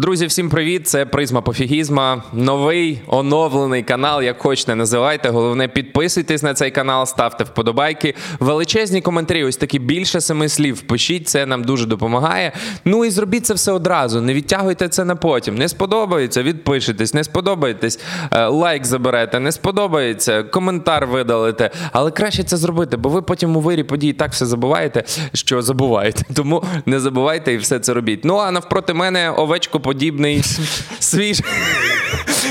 Друзі, всім привіт! Це Призма Пофігізма. Новий оновлений канал, як хочете називайте. Головне, підписуйтесь на цей канал, ставте вподобайки. Величезні коментарі, ось такі більше семи слів. Пишіть, це нам дуже допомагає. Ну і зробіть це все одразу. Не відтягуйте це на потім. Не сподобається, відпишетесь, не сподобаєтесь, е, лайк заберете, не сподобається, коментар видалите. Але краще це зробити, бо ви потім у вирі подій так все забуваєте, що забуваєте. Тому не забувайте і все це робіть. Ну а навпроти мене овечко подібний свіж...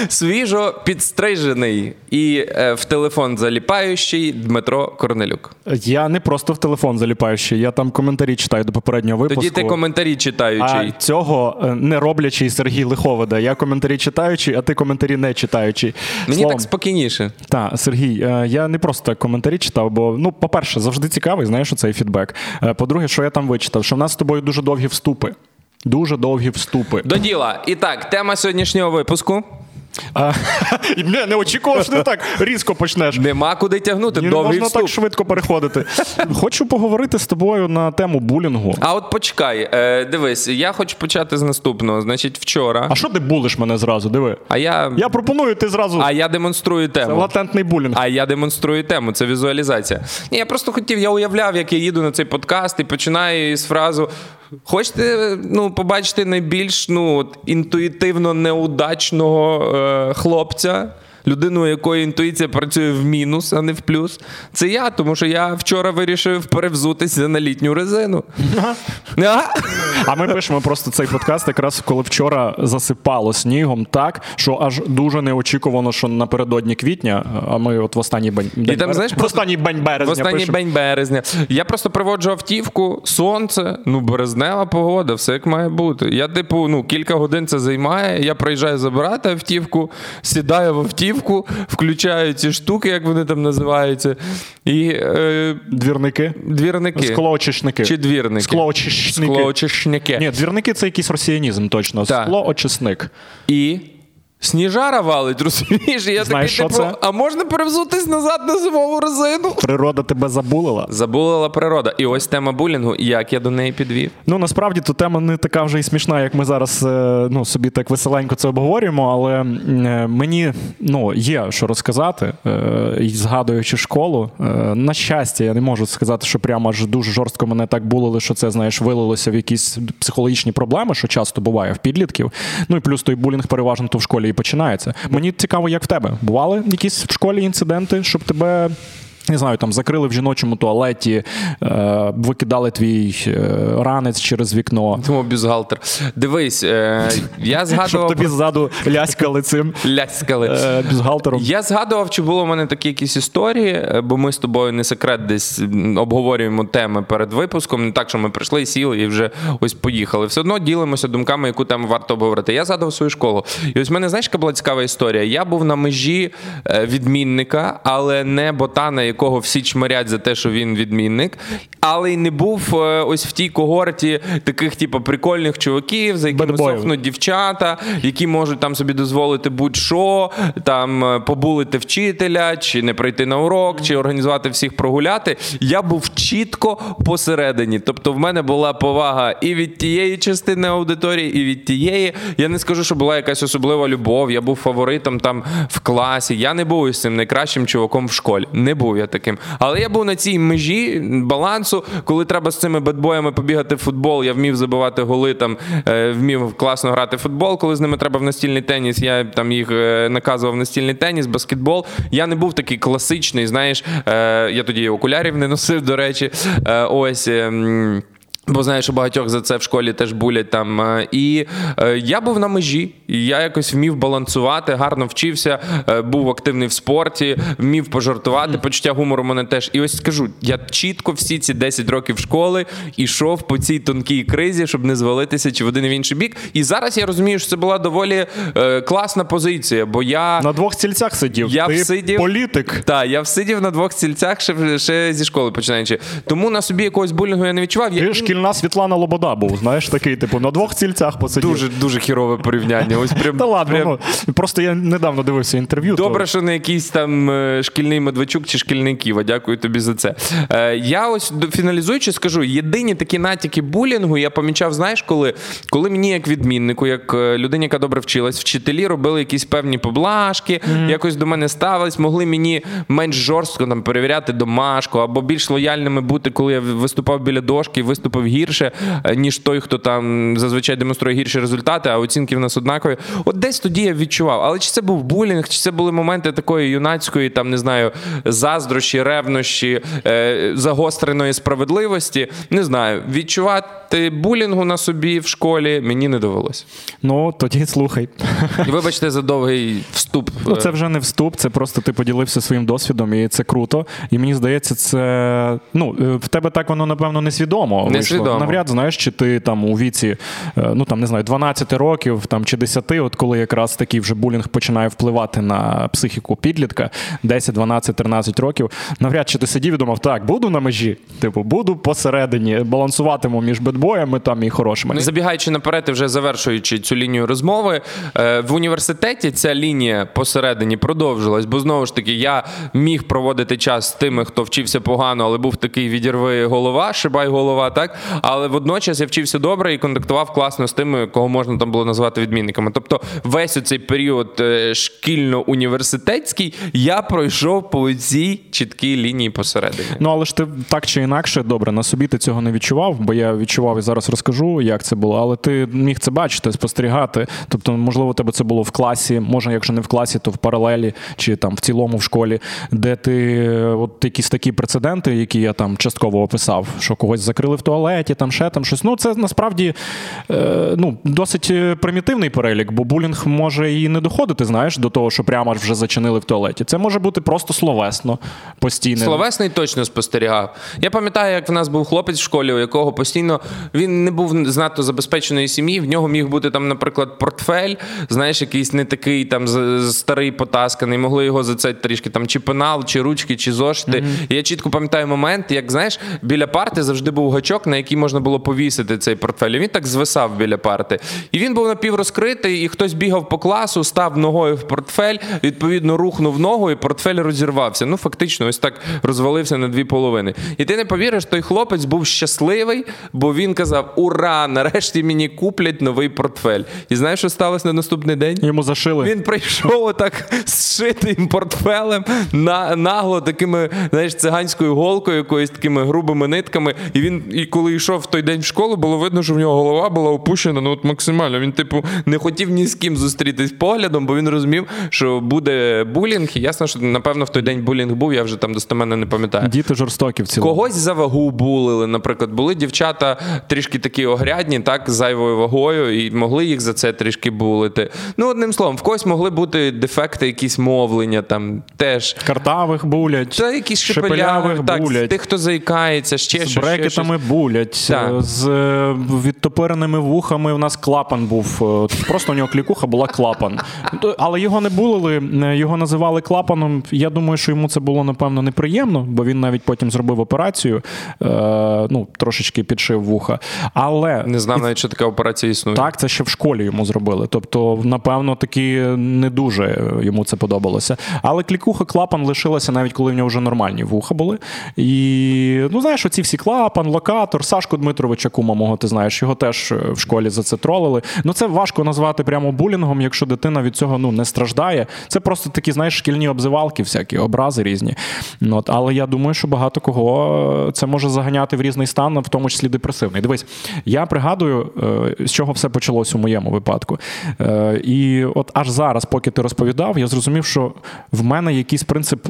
свіжо підстрижений і е, в телефон заліпаючий Дмитро Корнелюк. Я не просто в телефон заліпаючий, я там коментарі читаю до попереднього випуску. Тоді ти коментарі читаючий. А цього е, не роблячий Сергій Лиховида. Я коментарі читаючий, а ти коментарі не читаючий. Мені Словом, так спокійніше. Так, Сергій, е, я не просто так коментарі читав, бо ну, по-перше, завжди цікавий, знаєш, цей фідбек. Е, по-друге, що я там вичитав, що в нас з тобою дуже довгі вступи. Дуже довгі вступи. До діла. І так, тема сьогоднішнього випуску. А, не, не очікував, що ти так різко почнеш. Нема куди тягнути. Не можна вступ. так швидко переходити. Хочу поговорити з тобою на тему булінгу. А от почекай, е, дивись, я хочу почати з наступного. Значить, вчора. А що ти булиш мене зразу? Диви. А я Я пропоную ти зразу. А я демонструю тему. Це латентний булінг. А я демонструю тему, це візуалізація. Ні, Я просто хотів, я уявляв, як я їду на цей подкаст і починаю з фразу Хочете ну, побачити найбільш ну, інтуїтивно неудачного е, хлопця? Людину, у якої інтуїція працює в мінус, а не в плюс. Це я, тому що я вчора вирішив перевзутися на літню резину. А ми пишемо просто цей подкаст, якраз коли вчора засипало снігом так, що аж дуже неочікувано, що напередодні квітня, а ми от в останній бень І там, знаєш, в останній бень березня. В останній бень березня. Я просто приводжу автівку, сонце, ну березнева погода, все як має бути. Я, типу, ну кілька годин це займає. Я приїжджаю забирати автівку, сідаю в автівку автівку, включаю ці штуки, як вони там називаються. і... Е, Двірники? Двірники. Склоочисники. Чи двірники? Склоочисники. Склоочисники. Ні, двірники це якийсь росіянізм точно. Склоочисник. І Сніжара валить, розумієш? Я Знаєш, такий, що типу, це? а можна перевзутись назад на зимову резину? Природа тебе забулила. Забулила природа. І ось тема булінгу, як я до неї підвів. Ну насправді то тема не така вже і смішна, як ми зараз е, ну, собі так веселенько це обговорюємо, але е, мені ну, є що розказати, е, згадуючи школу. На щастя, я не можу сказати, що прямо аж дуже жорстко мене так булили, що це знаєш, вилилося в якісь психологічні проблеми, що часто буває в підлітків. Ну і плюс той булінг переважно то в школі і починається. Мені цікаво, як в тебе бували якісь в школі інциденти, щоб тебе не знаю, там закрили в жіночому туалеті, е, викидали твій е, ранець через вікно. Тому бюзгалтер. Дивись, е, я згадував... Щоб тобі ззаду ляскали цим ляскали. Е, бюзгалтером. Я згадував, чи було в мене такі якісь історії, е, бо ми з тобою не секрет десь обговорюємо теми перед випуском. Не так, що ми прийшли, сіли і вже ось поїхали. Все одно ділимося думками, яку тему варто обговорити. Я згадував свою школу. І ось в мене, знаєш, яка була цікава історія. Я був на межі е, відмінника, але не ботана, якого всі чмирять за те, що він відмінник, але й не був е, ось в тій когорті таких, типу, прикольних чуваків, за якими сохнуть дівчата, які можуть там собі дозволити будь-що, там е, побулити вчителя, чи не прийти на урок, чи організувати всіх прогуляти. Я був чітко посередині. Тобто, в мене була повага і від тієї частини аудиторії, і від тієї. Я не скажу, що була якась особлива любов. Я був фаворитом там в класі. Я не був із цим найкращим чуваком в школі. Не був я таким. Але я був на цій межі балансу, коли треба з цими бедбоями побігати в футбол. Я вмів забивати голи, там е, вмів класно грати в футбол. Коли з ними треба в настільний теніс, я там їх е, наказував в настільний теніс, баскетбол. Я не був такий класичний. Знаєш, е, я тоді окулярів не носив, до речі. Ось. Бо знаю, що багатьох за це в школі теж булять там. Е, і е, я був на межі, я якось вмів балансувати, гарно вчився, е, був активний в спорті, вмів пожартувати. Почуття гумору мене теж. І ось скажу, я чітко всі ці 10 років школи йшов по цій тонкій кризі, щоб не звалитися чи в один і в інший бік. І зараз я розумію, що це була доволі е, класна позиція. Бо я на двох стільцях сидів. Я Ти всидів, політик. Так, я всидів на двох стільцях ще ще зі школи починаючи. Тому на собі якогось булінгу я не відчував. Ти шкільна Світлана Лобода був. Знаєш, такий, типу, на двох цільцях посидів. Дуже дуже хірове порівняння. Ось прям Та ладно, прям... ну, просто я недавно дивився інтерв'ю. Добре, то... що не якийсь там е, шкільний Медведчук чи шкільний Ківа. Дякую тобі за це. Е, Я ось фіналізуючи скажу: єдині такі натяки булінгу я помічав, знаєш, коли коли мені, як відміннику, як е, людині, яка добре вчилась, вчителі робили якісь певні поблажки, mm-hmm. якось до мене ставились, могли мені менш жорстко там перевіряти домашку або більш лояльними бути, коли я виступав біля дошки і виступив гірше, е, ніж той, хто там зазвичай демонструє гірші результати, а оцінки в нас однакові. От десь тоді я відчував. Але чи це був булінг, чи це були моменти такої юнацької, там не знаю, заздрощі, ревнощі, е, загостреної справедливості? Не знаю. Відчувати булінгу на собі в школі мені не довелося. Ну тоді слухай. Вибачте за довгий вступ. Ну, це вже не вступ, це просто ти поділився своїм досвідом, і це круто. І мені здається, це ну в тебе так воно напевно несвідомо. Несвідомо. Навряд знаєш, чи ти там у віці, ну там не знаю, 12 років там чи 10, от коли якраз такий вже булінг починає впливати на психіку підлітка, 10, 12, 13 років. Навряд чи ти сидів і думав, так, буду на межі, типу, буду посередині, балансуватиму між бедбоями там і хорошими. Ну, забігаючи наперед, і вже завершуючи цю лінію розмови, в університеті ця лінія посередині продовжилась, бо знову ж таки я міг проводити час з тими, хто вчився погано, але був такий відірви голова, шибай голова, так але водночас я вчився добре і контактував класно з тими, кого можна там було назвати відмінниками. Тобто, весь цей період е, шкільно-університетський я пройшов по цій чіткій лінії посередині. Ну але ж ти так чи інакше, добре, на собі ти цього не відчував, бо я відчував і зараз розкажу, як це було. Але ти міг це бачити, спостерігати. Тобто, можливо, у тебе це було в класі, може, якщо не в класі, то в паралелі чи там в цілому в школі, де ти от якісь такі прецеденти, які я там частково описав, що когось закрили в туалеті, там ще там щось. Ну це насправді е, ну, досить примітивний перелік, бо булінг може і не доходити, знаєш, до того, що прямо вже зачинили в туалеті. Це може бути просто словесно, постійно. Словесний точно спостерігав. Я пам'ятаю, як в нас був хлопець в школі, у якого постійно він не був знато забезпеченої сім'ї. В нього міг бути там, наприклад, портфель, знаєш, якийсь не такий там старий потасканий. Могли його за це трішки там чи пенал, чи ручки, чи зошити. Mm-hmm. Я чітко пам'ятаю момент, як знаєш, біля парти завжди був гачок, на який можна було повісити цей портфель. І Він так звисав біля парти. І він був напіврозкритий, і хтось бігав по класу, став ногою в портфель, відповідно, рухнув ногу, і портфель розірвався. Ну, фактично, ось так розвалився на дві половини. І ти не повіриш, той хлопець був щасливий, бо він казав: Ура! Нарешті мені куплять новий портфель. І знаєш, що сталося на наступний день? Йому зашили. Він прийшов отак зшитим портфелем, на, нагло такими, знаєш, циганською голкою, якоюсь такими грубими нитками. І він, і коли йшов в той день в школу, було видно, що в нього голова була опущена ну от максимально. Він, типу, не хотів ні з ким зустрітись поглядом, бо він розумів, що буде булінг. І ясно, що напевно в той день булінг був, я вже там достеменно не пам'ятаю. Діти жорстокі в цілому. Когось за вагу булили, наприклад, були дівчата трішки такі огрядні, так, з зайвою вагою, і могли їх за це трішки булити. Ну, одним словом, в когось могли бути дефекти, якісь мовлення, там теж. Картавих булять. Та якісь шепелявих, так, булять. Тих, хто заїкається, ще з брекетами щось. булять. Так. З е, відтопиреними вухами у нас клапан був. Е, просто у нього клікуха була клапан. Але його не булили, е, його називали клапаном. Я думаю, що йому це було, напевно, неприємно, бо він навіть потім зробив операцію, ну, трошечки підшив вуха. Але Не знав навіть, що така операція існує. Так, це ще в школі йому зробили. Тобто, напевно, таки не дуже йому це подобалося. Але клікуха клапан лишилася навіть коли в нього вже нормальні вуха були. І ну знаєш, оці всі клапан, локатор, Сашку Дмитровича Кума мого, ти знаєш, його теж в школі за це тролили. Ну це важко назвати прямо булінгом, якщо дитина від цього ну не страждає. Це просто такі, знаєш, шкільні обзивалки, всякі образи різні. Ну, от, Але я думаю, що багато кого це може заганяти в різний стан, в тому числі депресивний. Дивись, я пригадую, з чого все почалось у моєму випадку. І от аж зараз, поки ти розповідав, я зрозумів, що в мене якийсь принцип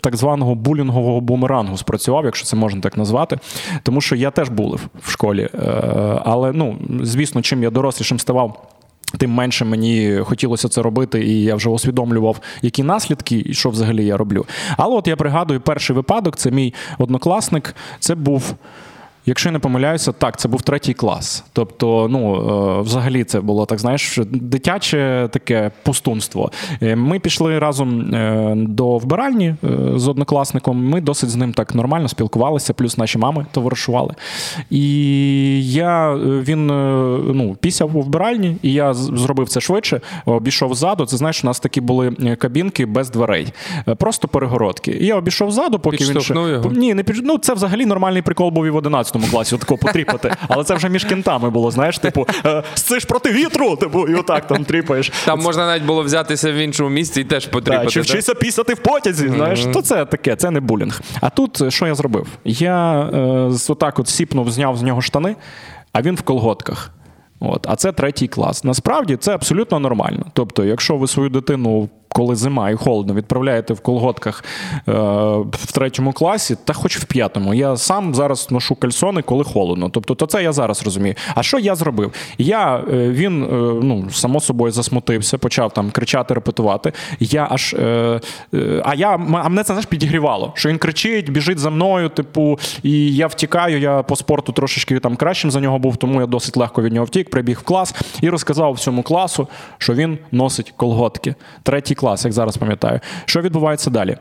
так званого булінгового бумерангу спрацював, якщо це можна так назвати. Тому що я теж булив в школі. Але ну, звісно, чим я дорослішим ставав. Тим менше мені хотілося це робити, і я вже усвідомлював, які наслідки і що взагалі я роблю. Але от я пригадую, перший випадок це мій однокласник. Це був якщо я не помиляюся, так, це був третій клас. Тобто, ну, е, взагалі, це було так, знаєш, дитяче таке пустунство. Е, ми пішли разом е, до вбиральні з однокласником. Ми досить з ним так нормально спілкувалися, плюс наші мами товаришували. І я він ну, пісяв у вбиральні, і я зробив це швидше, обійшов ззаду. Це знаєш, у нас такі були кабінки без дверей, просто перегородки. І я обійшов ззаду, поки він ще... його? Ні, не під... Ну, це взагалі нормальний прикол був і в 11 класі, отако потріпати. Але це вже між кінтами було, знаєш, типу, «Е, ж проти вітру, типу, і отак там тріпаєш. Там можна навіть було взятися в іншому місці і теж потріпати. Так, Чи вчися пісати в потязі, знаєш, mm-hmm. то це таке, це не булінг. А тут що я зробив? Я е, отак от сіпнув, зняв з нього штани, а він в колготках. От, А це третій клас. Насправді це абсолютно нормально. Тобто, якщо ви свою дитину коли зима і холодно, відправляєте в колготках е, в третьому класі, та хоч в п'ятому. Я сам зараз ношу кальсони, коли холодно. Тобто, то це я зараз розумію. А що я зробив? Я е, він е, ну само собою засмутився, почав там кричати, репетувати. Я аж е, е, а я а мене це знаєш, підігрівало, що він кричить, біжить за мною. Типу, і я втікаю. Я по спорту трошечки там кращим за нього був, тому я досить легко від нього втік. Прибіг в клас і розказав всьому класу, що він носить колготки. Третій клас, як зараз пам'ятаю. Що відбувається далі?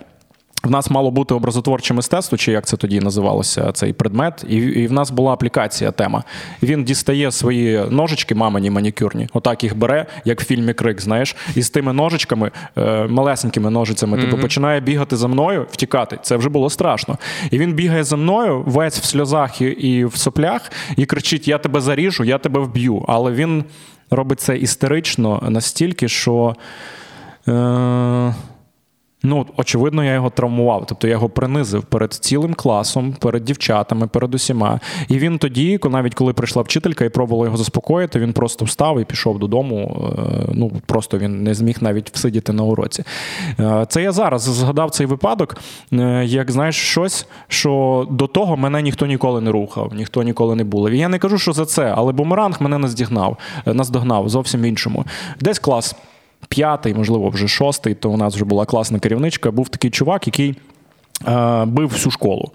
В нас мало бути образотворче мистецтво, чи як це тоді називалося цей предмет, і і в нас була аплікація тема. Він дістає свої ножички, мамині манікюрні, отак їх бере, як в фільмі Крик, знаєш, і з тими ножичками, е, малесенькими ножицями, mm-hmm. типу починає бігати за мною, втікати. Це вже було страшно. І він бігає за мною, весь в сльозах і, і в соплях, і кричить: Я тебе заріжу, я тебе вб'ю. Але він робить це істерично настільки, що. Е, Ну, очевидно, я його травмував. Тобто я його принизив перед цілим класом, перед дівчатами, перед усіма. І він тоді, навіть коли прийшла вчителька і пробувала його заспокоїти, він просто встав і пішов додому. Е, ну просто він не зміг навіть всидіти на уроці. Е, це я зараз згадав цей випадок, як знаєш, щось, що до того мене ніхто ніколи не рухав, ніхто ніколи не був. І я не кажу, що за це, але бумеранг мене наздігнав, наздогнав зовсім іншому. Десь клас п'ятий, можливо, вже шостий, то у нас вже була класна керівничка. Був такий чувак, який е, бив всю школу.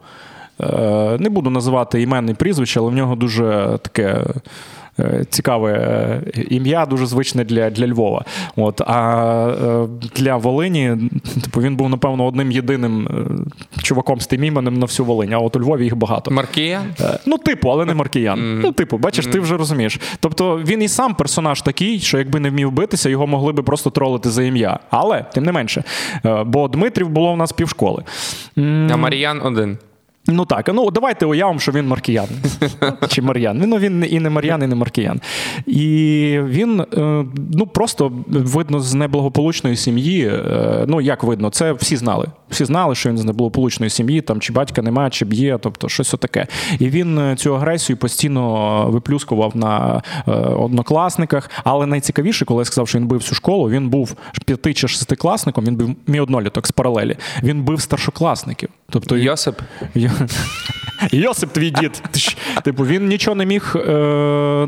Е, Не буду називати іменне прізвище, але в нього дуже таке. Е, цікаве е, ім'я, дуже звичне для для Львова. От, А е, для Волині, типу, він був, напевно, одним єдиним чуваком з тим іменем на всю Волинь, а от у Львові їх багато. Маркіян? Ну, типу, але не Маркіян. Mm. Ну, типу, бачиш, mm. ти вже розумієш. Тобто він і сам персонаж такий, що якби не вмів битися, його могли би просто тролити за ім'я. Але, тим не менше, бо Дмитрів було у нас півшколи. А Мар'ян один. Ну так, ну давайте уявимо, що він маркіян. Чи Мар'ян. Ну він і не Мар'ян, і не Маркіян. І він е, ну просто видно з неблагополучної сім'ї. Е, ну як видно, це всі знали. Всі знали, що він з неблагополучної сім'ї, там чи батька немає, чи б'є, тобто щось отаке. І він е, цю агресію постійно виплюскував на однокласниках. Але найцікавіше, коли я сказав, що він бив всю школу, він був п'яти чи шестикласником, він був мій одноліток з паралелі. Він бив старшокласників. Тобто Йосип. Йосип, твій дід. Типу, він нічого не міг, е,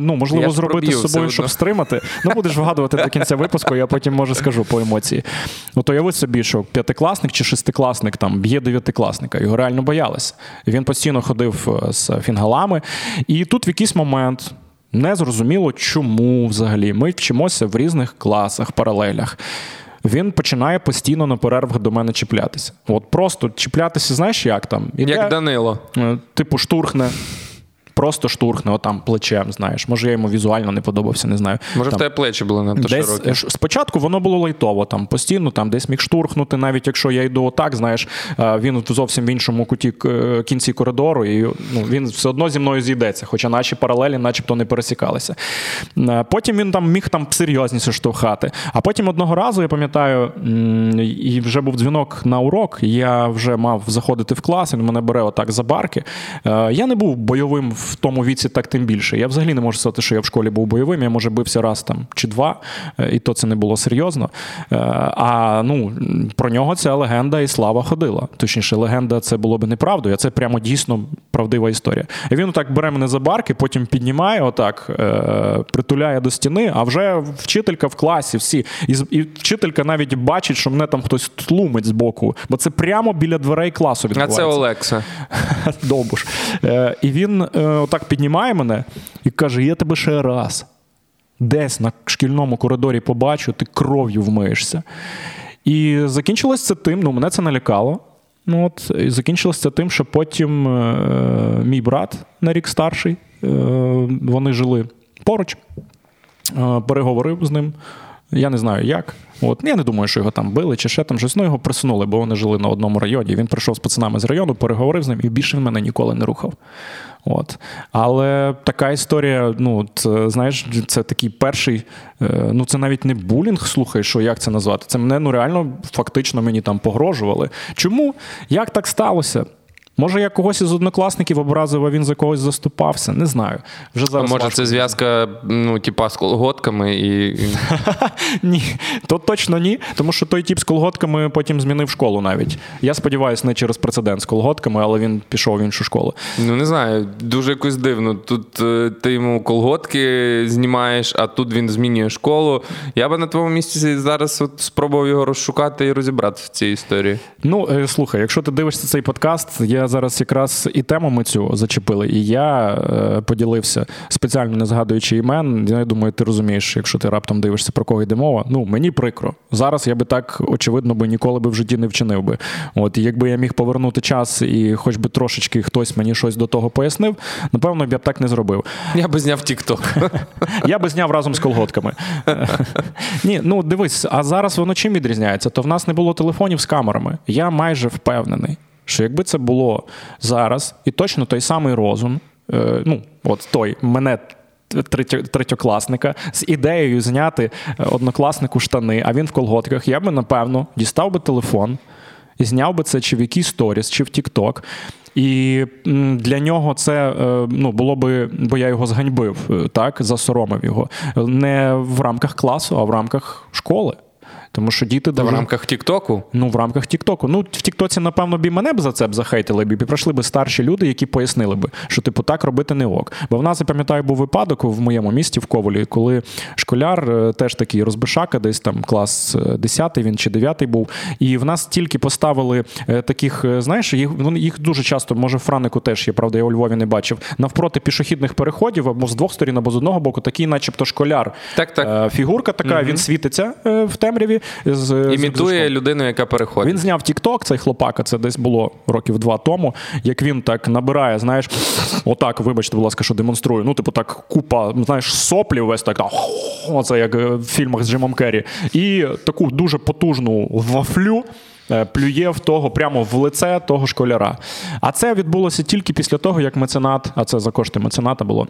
ну, можливо, зробити з собою, щоб стримати. Ну, будеш вгадувати до кінця випуску, я потім може скажу по емоції. От уяви собі, що п'ятикласник чи шестикласник там б'є дев'ятикласника. Його реально боялися. Він постійно ходив е, з фінгалами. І тут в якийсь момент. Не зрозуміло, чому взагалі ми вчимося в різних класах, паралелях він починає постійно на перервах до мене чіплятися. От просто чіплятися, знаєш, як там? Іде, як Данило. Е, типу, штурхне просто штурхне отам плечем, знаєш. Може, я йому візуально не подобався, не знаю. Може, там, в тебе плечі були надто десь, широкі? Е, спочатку воно було лайтово, там постійно там десь міг штурхнути, навіть якщо я йду отак, знаєш, він зовсім в іншому куті е, кінці коридору, і ну, він все одно зі мною зійдеться, хоча наші паралелі, начебто, не пересікалися. Е, потім він там міг там серйозніше штовхати. А потім одного разу, я пам'ятаю, і вже був дзвінок на урок, я вже мав заходити в клас, він мене бере отак за барки. Я не був бойовим в тому віці так тим більше. Я взагалі не можу сказати, що я в школі був бойовим. Я може бився раз там чи два, е, і то це не було серйозно. Е, а ну про нього ця легенда і слава ходила. Точніше, легенда це було би неправдою, а це прямо дійсно правдива історія. І він отак бере мене за барки, потім піднімає, отак е, притуляє до стіни. А вже вчителька в класі, всі і вчителька навіть бачить, що мене там хтось тлумить з боку, бо це прямо біля дверей класу відбувається. А це Олекса. Довбуш. Е, І він е, отак піднімає мене і каже: Я тебе ще раз десь на шкільному коридорі побачу, ти кров'ю вмиєшся. І закінчилось це тим, ну мене це налякало. Ну от і закінчилось це тим, що потім е, мій брат на рік старший, е, вони жили поруч, е, переговорив з ним. Я не знаю як. От я не думаю, що його там били чи ще там щось. Ну його присунули, бо вони жили на одному районі. Він прийшов з пацанами з району, переговорив з ним, і більше він мене ніколи не рухав. От. Але така історія, ну, це, знаєш, це такий перший, е, ну це навіть не булінг, слухай, що як це назвати. Це мене ну реально фактично мені там погрожували. Чому? Як так сталося? Може, я когось із однокласників образив, а він за когось заступався. Не знаю. Вже зараз а може, важко це зв'язка, ну, типа, з колготками і. Ні, то точно ні. Тому що той тіп з колготками потім змінив школу навіть. Я сподіваюся, не через прецедент з колготками, але він пішов в іншу школу. Ну, не знаю, дуже якось дивно. Тут е, ти йому колготки знімаєш, а тут він змінює школу. Я би на твоєму місці зараз от спробував його розшукати і розібратися в цій історії. Ну, е, слухай, якщо ти дивишся цей подкаст, я зараз якраз і тему ми цю зачепили, і я е, поділився спеціально не згадуючи імен. Я думаю, ти розумієш, якщо ти раптом дивишся про кого йде мова. Ну мені прикро. Зараз я би так очевидно би ніколи би в житті не вчинив би. От і якби я міг повернути час і хоч би трошечки хтось мені щось до того пояснив, напевно б я б так не зробив. Я би зняв Тік-Ток. Я би зняв разом з колготками. Ні, ну дивись, а зараз воно чим відрізняється? То в нас не було телефонів з камерами. Я майже впевнений, що якби це було зараз, і точно той самий розум, е, ну, от той мене. Третьокласника з ідеєю зняти е, однокласнику штани, а він в колготках, я би напевно дістав би телефон і зняв би це чи в якийсь сторіс, чи в TikTok. І для нього це е, ну, було би, бо я його зганьбив, е, так, засоромив його. Не в рамках класу, а в рамках школи. Тому що діти Та в рамках Тік-Току. Ну, в рамках Тіктоку. Ну, в Тіктоці, напевно, б і мене б за це б захейтили б, і пройшли б старші люди, які пояснили б, що типу так робити не ок. Бо в нас, я пам'ятаю, був випадок в моєму місті в Ковалі, коли школяр, е, теж такий розбишака, десь там клас е, 10 він чи 9 був. І в нас тільки поставили е, таких, е, знаєш, їх їх дуже часто, може, в Франику теж є, правда, я у Львові не бачив. Навпроти пішохідних переходів або з двох сторін, або з одного боку, такий, начебто, школяр. Так, так. Е, Фігурка така, він світиться е, в темряві. З, з Імітує рюкзачком. людину, яка переходить. Він зняв TikTok, цей хлопака, це десь було років два тому. Як він так набирає, знаєш, отак, вибачте, будь ласка, що демонструю. Ну, типу, так, купа, знаєш, соплів весь так. Оце як е, в фільмах з Джимом Керрі. І таку дуже потужну вафлю. е, Плює в того прямо в лице того школяра. А це відбулося тільки після того, як меценат, а це за кошти мецената було.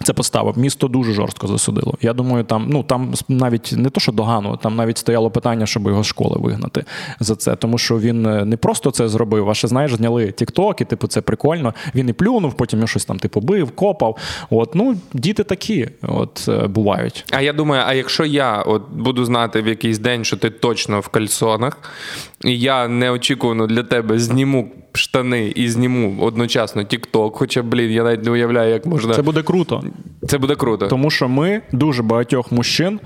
Це поставив. Місто дуже жорстко засудило. Я думаю, там ну там навіть не то, що догану, там навіть стояло питання, щоб його з школи вигнати за це. Тому що він е, не просто це зробив, а ще знаєш, зняли тіктоки, типу, це прикольно. Він і плюнув, потім його щось там типу бив, копав. От ну діти такі, от е, бувають. А я думаю, а якщо я от буду знати в якийсь день, що ти точно в кальсонах, і я неочікувано для тебе зніму штани і зніму одночасно TikTok, хоча, блін, я навіть не уявляю, як можна. Це буде круто, Це буде круто. тому що ми дуже багатьох мужчин.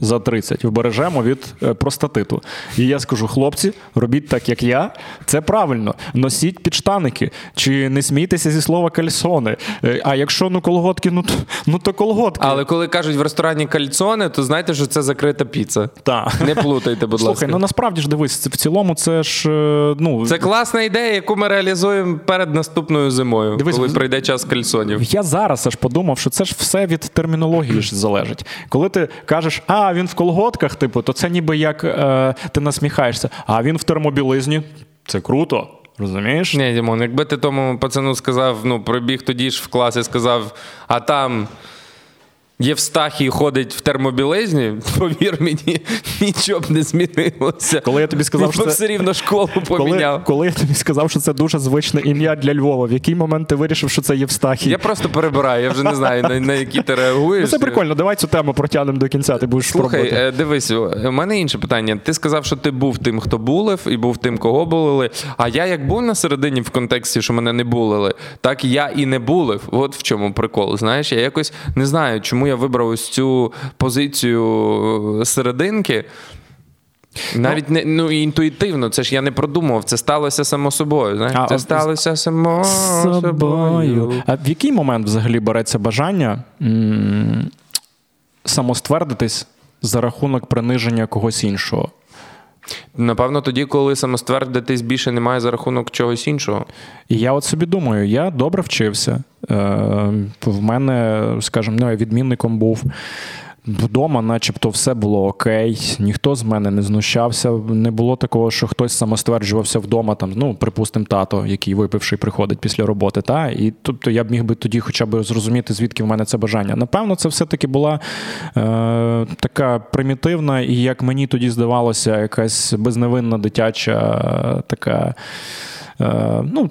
За 30 вбережемо від е, простатиту. І я скажу, хлопці, робіть так, як я. Це правильно. Носіть підштаники. Чи не смійтеся зі слова кальсони. Е, А якщо ну колготки, ну то, ну то колготки. Але коли кажуть в ресторані кальцони, то знайте, що це закрита піца. Та. Не плутайте, будь Слухай, ласка. ну насправді ж дивись, в цілому це ж е, ну Це класна ідея, яку ми реалізуємо перед наступною зимою, Дивись, коли прийде час кальсонів. Я зараз аж подумав, що це ж все від термінології ж залежить. Коли ти кажеш, а він в колготках, типу, то це ніби як е, ти насміхаєшся, а він в термобілизні. Це круто. Розумієш? Ні, Дімон, якби ти тому пацану сказав, ну, прибіг тоді ж в клас і сказав, а там. Євстахій ходить в термобілизні, повір мені, нічого б не змінилося. Коли я тобі сказав, що це- все рівно школу поміняв. коли я тобі сказав, що це дуже звичне ім'я для Львова, в який момент ти вирішив, що це Євстахій? Я просто перебираю, я вже не знаю, на, на які ти реагуєш. Ну, це прикольно, давай цю тему протягнемо до кінця. Ти будеш Слухай, пробувати. е, дивись, у мене інше питання. Ти сказав, що ти був тим, хто булив, і був тим, кого булили. А я як був на середині в контексті, що мене не булили, так я і не булив. От в чому прикол. Знаєш, я якось не знаю, чому я вибрав ось цю позицію е, серединки. Навіть не ну інтуїтивно, це ж я не продумував, це сталося само собою. Знаєш? А, це сталося само собою. собою. А в який момент взагалі береться бажання м- самоствердитись за рахунок приниження когось іншого? Напевно, тоді, коли самоствердитись більше немає за рахунок чогось іншого. Я от собі думаю, я добре вчився. Е, в мене, скажімо, ну, відмінником був. Вдома, начебто, все було окей, ніхто з мене не знущався. Не було такого, що хтось самостверджувався вдома, там, ну, припустимо, тато, який випивший приходить після роботи. Та? І тобто я б міг би тоді хоча б зрозуміти, звідки в мене це бажання. Напевно, це все-таки була е, така примітивна, і як мені тоді здавалося, якась безневинна дитяча така. Е, ну,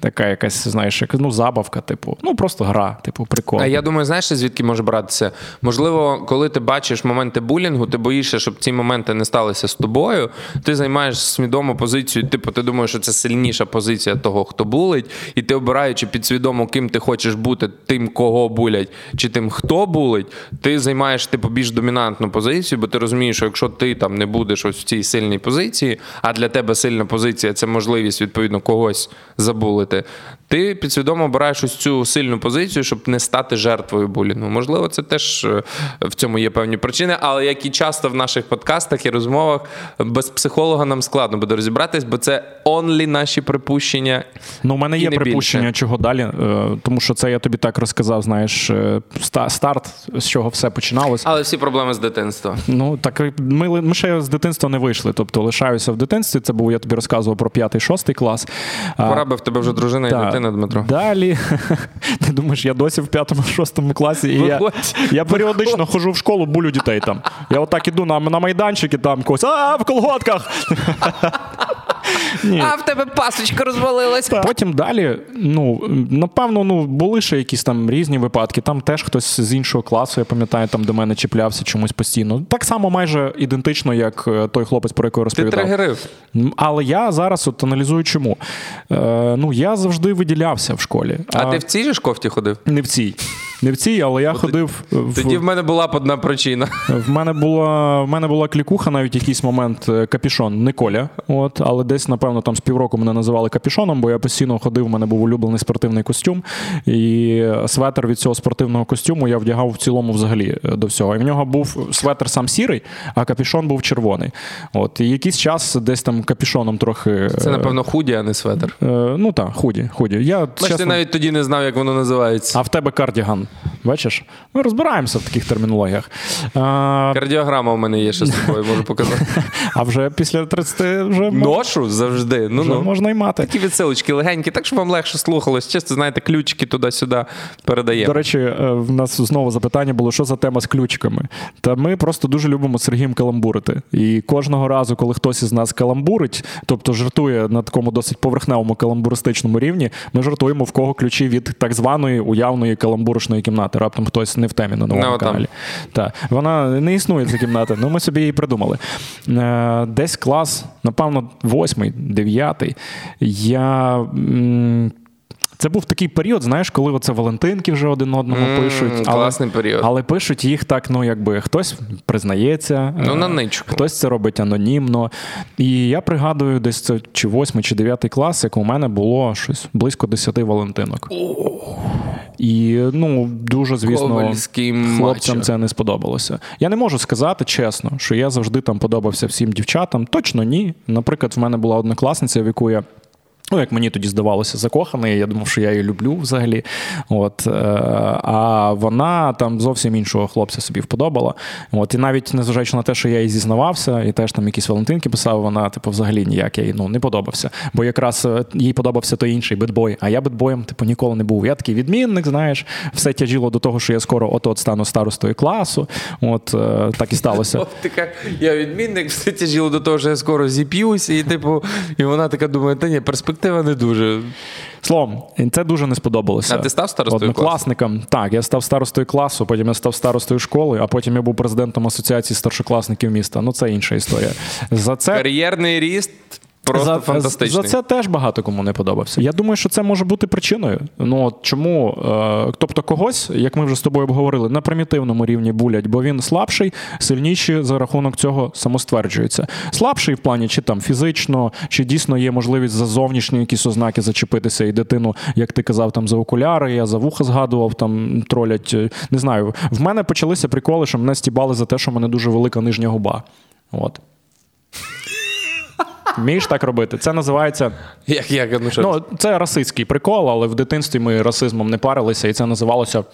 Така якась, знаєш, як, ну, забавка, типу, ну просто гра, типу, прикол. А я думаю, знаєш, звідки може братися? Можливо, коли ти бачиш моменти булінгу, ти боїшся, щоб ці моменти не сталися з тобою. Ти займаєш свідому позицію, типу, ти думаєш, що це сильніша позиція того, хто булить, і ти обираючи підсвідомо, ким ти хочеш бути, тим, кого булять, чи тим, хто булить, ти займаєш типу більш домінантну позицію, бо ти розумієш, що якщо ти там не будеш ось в цій сильній позиції, а для тебе сильна позиція це можливість відповідно когось забулити робити, ти підсвідомо обираєш ось цю сильну позицію, щоб не стати жертвою булінгу. Можливо, це теж е, в цьому є певні причини, але як і часто в наших подкастах і розмовах, без психолога нам складно буде розібратись, бо це онлі наші припущення. Ну, у мене є припущення, більше. чого далі, е, тому що це я тобі так розказав, знаєш, е, старт, з чого все починалось. Але всі проблеми з дитинства. Ну, так ми, ми ще з дитинства не вийшли. Тобто лишаюся в дитинстві. Це був, я тобі розказував про п'ятий-шостий клас. Пора би в тебе вже дружина і дитина, Дмитро. Далі. Ти думаєш, я досі в п'ятому-шостому класі, і я я періодично ходжу в школу, булю дітей там. Я отак іду на на майданчики, там когось, а в колготках. Ні. А в тебе пасочка розвалилась. Потім далі, ну, напевно, ну, були ще якісь там різні випадки. Там теж хтось з іншого класу, я пам'ятаю, там до мене чіплявся чомусь постійно. Так само майже ідентично, як е, той хлопець, про якого розповідав. Ти тригерив. Але я зараз от аналізую, чому. Е, Ну, я завжди виділявся в школі. А, а ти в цій же кофті ходив? Не в цій. Не в цій, але я От ходив. В... Тоді в мене була б одна причина. В мене була в мене була клікуха навіть якийсь момент е, капішон, не коля. От, але десь, напевно, там з півроку мене називали капішоном, бо я постійно ходив, у мене був улюблений спортивний костюм. І светр від цього спортивного костюму я вдягав в цілому взагалі е, до всього. І в нього був светр сам сірий, а капішон був червоний. От, І якийсь час десь там капішоном трохи. Це, напевно, худі, а не светр. Е, ну так, худі. худі. Я, Бач, чесно... ти навіть тоді не знав, як воно називається. А в тебе кардіган. Бачиш? Ми розбираємося в таких термінологіях. А... Кардіограма у мене є ще з тобою, можу показати. А вже після 30 вже ношу завжди. Ну, вже ну. можна й мати. Такі відсилочки легенькі, так щоб вам легше слухалось. Чисто, знаєте, ключики туди-сюди передаємо. До речі, е, в нас знову запитання було, що за тема з ключиками. Та ми просто дуже любимо Сергієм каламбурити. І кожного разу, коли хтось із нас каламбурить, тобто жартує на такому досить поверхневому каламбуристичному рівні, ми жартуємо в кого ключі від так званої уявної каламбурочної кімнати. Раптом хтось не в темі на новому no, каналі. Та. Вона не існує ця кімната, ну ми собі її придумали. Е, десь клас, напевно, восьмий, дев'ятий. Я. Це був такий період, знаєш, коли оце Валентинки вже один одному mm, пишуть. Але, класний період. Але пишуть їх так, ну якби хтось признається, ну, на ничку. хтось це робить анонімно. І я пригадую, десь це чи восьмий, чи дев'ятий клас, як у мене було щось близько десяти Валентинок. Oh. І ну дуже звісно хлопцям це не сподобалося. Я не можу сказати чесно, що я завжди там подобався всім дівчатам. Точно ні. Наприклад, в мене була однокласниця, в яку я Ну, як мені тоді здавалося, закоханий, я думав, що я її люблю взагалі. От, е, А вона там зовсім іншого хлопця собі вподобала. От, І навіть незважаючи на те, що я їй зізнавався, і теж там якісь Валентинки писав, вона типу, взагалі ніяк їй ну, не подобався. Бо якраз е, їй подобався той інший бедбой, а я бедбоєм типу, ніколи не був. Я такий відмінник, знаєш, все тяжило до того, що я скоро от-от стану старостою класу. От е, так і сталося. Я відмінник, все тяжило до того, що я скоро зіп'юся, і типу, і вона така думає, та ні, перспектива перспектива не дуже. Словом, це дуже не сподобалося. А ти став старостою Однокласникам. класу? Так, я став старостою класу, потім я став старостою школи, а потім я був президентом асоціації старшокласників міста. Ну, це інша історія. За це Кар'єрний ріст просто за, фантастичний. За це теж багато кому не подобався. Я думаю, що це може бути причиною. Ну от чому? Е, тобто когось, як ми вже з тобою обговорили, на примітивному рівні булять, бо він слабший, сильніший за рахунок цього самостверджується. Слабший в плані, чи там фізично, чи дійсно є можливість за зовнішні якісь ознаки зачепитися і дитину, як ти казав, там за окуляри, я за вуха згадував, там тролять. Не знаю. В мене почалися приколи, що мене стібали за те, що в мене дуже велика нижня губа. От. Вмієш так робити? Це називається. Як, як, ну, що? Ну, це расистський прикол, але в дитинстві ми расизмом не парилися, і це називалося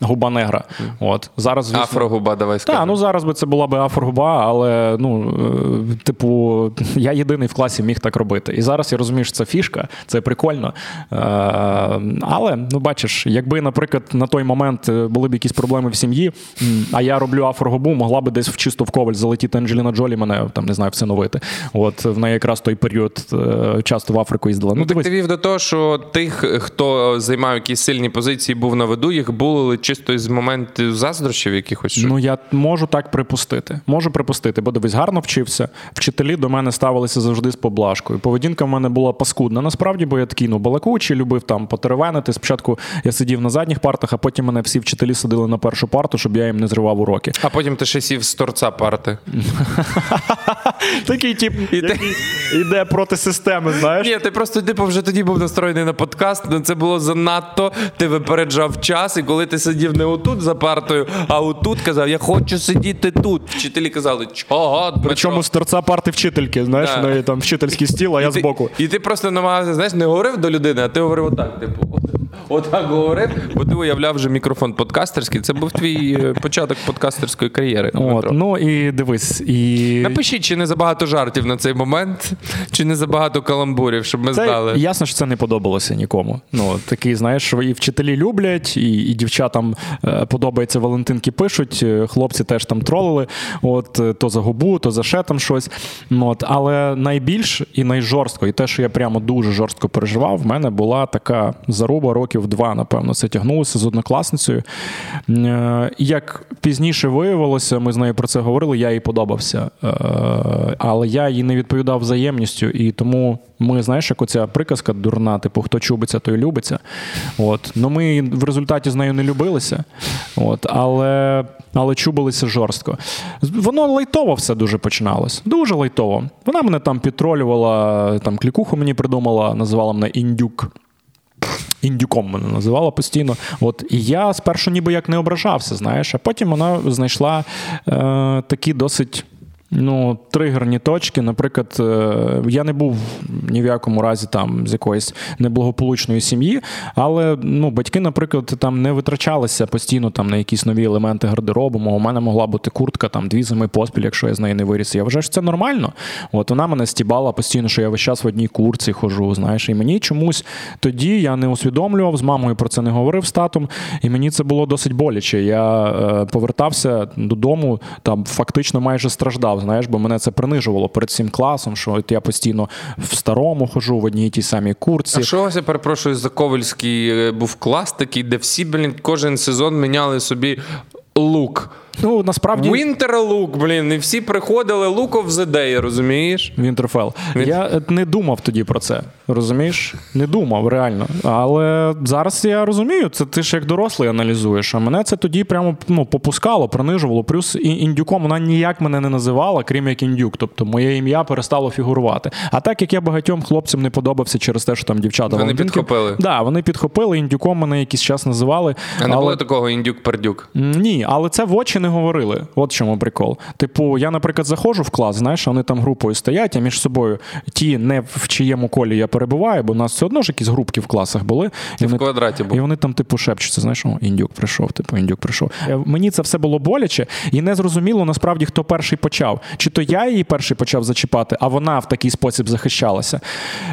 губа негра. От. Зараз, звісно, Афрогуба, давай скажемо. Так, ну зараз би це була би афрогуба, але ну, е, типу, я єдиний в класі міг так робити. І зараз я розумію, що це фішка, це прикольно. Е, Але ну бачиш, якби, наприклад, на той момент е, були б якісь проблеми в сім'ї, а я роблю афрогубу, могла би десь в чисто в коваль залетіти Анджеліна Джолі, мене там не знаю, всиновити. От в неї якраз той період часто в Африку їздила. Ну, так ти вів до того, що тих, хто займав якісь сильні позиції, був на виду, їх булили чисто з моменту заздрощів якихось. Ну, я можу так припустити. Можу припустити, бо дивись, гарно вчився. Вчителі до мене ставилися завжди з поблажкою. Поведінка в мене була паскудна. Насправді, бо я такий ну, балакучий, любив там потеревенити. Спочатку я сидів на задніх партах, а потім мене всі вчителі садили на першу парту, щоб я їм не зривав уроки. А потім ти ще сів з торця парти. Такий тип, І ти- який йде проти системи, знаєш. Ні, ти просто типу вже тоді був настроєний на подкаст. Ну це було занадто. Ти випереджав час, і коли ти сидів не отут за партою, а отут казав, я хочу сидіти тут. Вчителі казали, чого? Дмитро?» Причому з торця парти вчительки, знаєш, Да. неї там вчительський стіл, а я ти, збоку. І ти просто намагався, знаєш, не говорив до людини, а ти говорив отак, типу. Отак говорив, бо ти уявляв вже мікрофон подкастерський. Це був твій е, початок подкастерської кар'єри. От, ну і дивись, і Напишіть, чи не забагато жартів на цей момент, чи не забагато каламбурів, щоб ми Це знали. ясно, що це не подобалося нікому. Ну такий, знаєш, і вчителі люблять, і, і дівчатам е, подобається Валентинки пишуть. е, Хлопці теж там тролили. От е, то за губу, то за ще там щось. Ну, От, але найбільш і найжорстко, і те, що я прямо дуже жорстко переживав, в мене була така заруба років два, напевно, це тягнулося з однокласницею. Як пізніше виявилося, ми з нею про це говорили, я їй подобався. Але я їй не відповідав взаємністю, і тому ми, знаєш, як оця приказка дурна, типу, хто чубиться, той любиться. От. Ну, ми в результаті з нею не любилися, от, але, але чубилися жорстко. Воно лайтово все дуже починалось. Дуже лайтово. Вона мене там підтролювала, там клікуху мені придумала, називала мене індюк. Індюком мене називала постійно. От і я спершу ніби як не ображався, знаєш, а потім вона знайшла е, такі досить. Ну, тригерні точки. Наприклад, е, я не був ні в якому разі там з якоїсь неблагополучної сім'ї, але ну, батьки, наприклад, там не витрачалися постійно там на якісь нові елементи гардеробу. У мене могла бути куртка там дві зими поспіль, якщо я з неї не виріс. Я вважаю, що це нормально. От вона мене стібала постійно, що я весь час в одній курці хожу. Знаєш, і мені чомусь тоді я не усвідомлював, з мамою про це не говорив з татом, і мені це було досить боляче. Я е, повертався додому, там фактично майже страждав. Знаєш, бо мене це принижувало перед всім класом, що от я постійно в старому хожу в одній тій самій курці. А що я перепрошую, за Ковальський е, був клас такий, де всі, блін, кожен сезон міняли собі лук. Ну насправді Winter лук, блін, і всі приходили look of the day, розумієш? Вінтерфел. Він- Я е, не думав тоді про це. Розумієш? Не думав реально. Але зараз я розумію, це ти ж як дорослий аналізуєш. А мене це тоді прямо ну, попускало, принижувало. Плюс індюком вона ніяк мене не називала, крім як індюк. Тобто моє ім'я перестало фігурувати. А так як я багатьом хлопцям не подобався через те, що там дівчата Вони Валентинки- підхопили? Да, вони підхопили, індюком мене якийсь час називали. А не але... було такого індюк-пердюк. Ні, але це в очі не говорили. От в чому прикол. Типу, я, наприклад, заходжу в клас, знаєш, вони там групою стоять, а між собою ті, не в чиєму колі я перебуваю, бо у нас все одно ж якісь групки в класах були. І в вони, квадраті був. і вони там, типу, шепчуться, знаєш, о, індюк прийшов, типу, індюк прийшов. Е, Мені це все було боляче, і не зрозуміло насправді, хто перший почав. Чи то я її перший почав зачіпати, а вона в такий спосіб захищалася.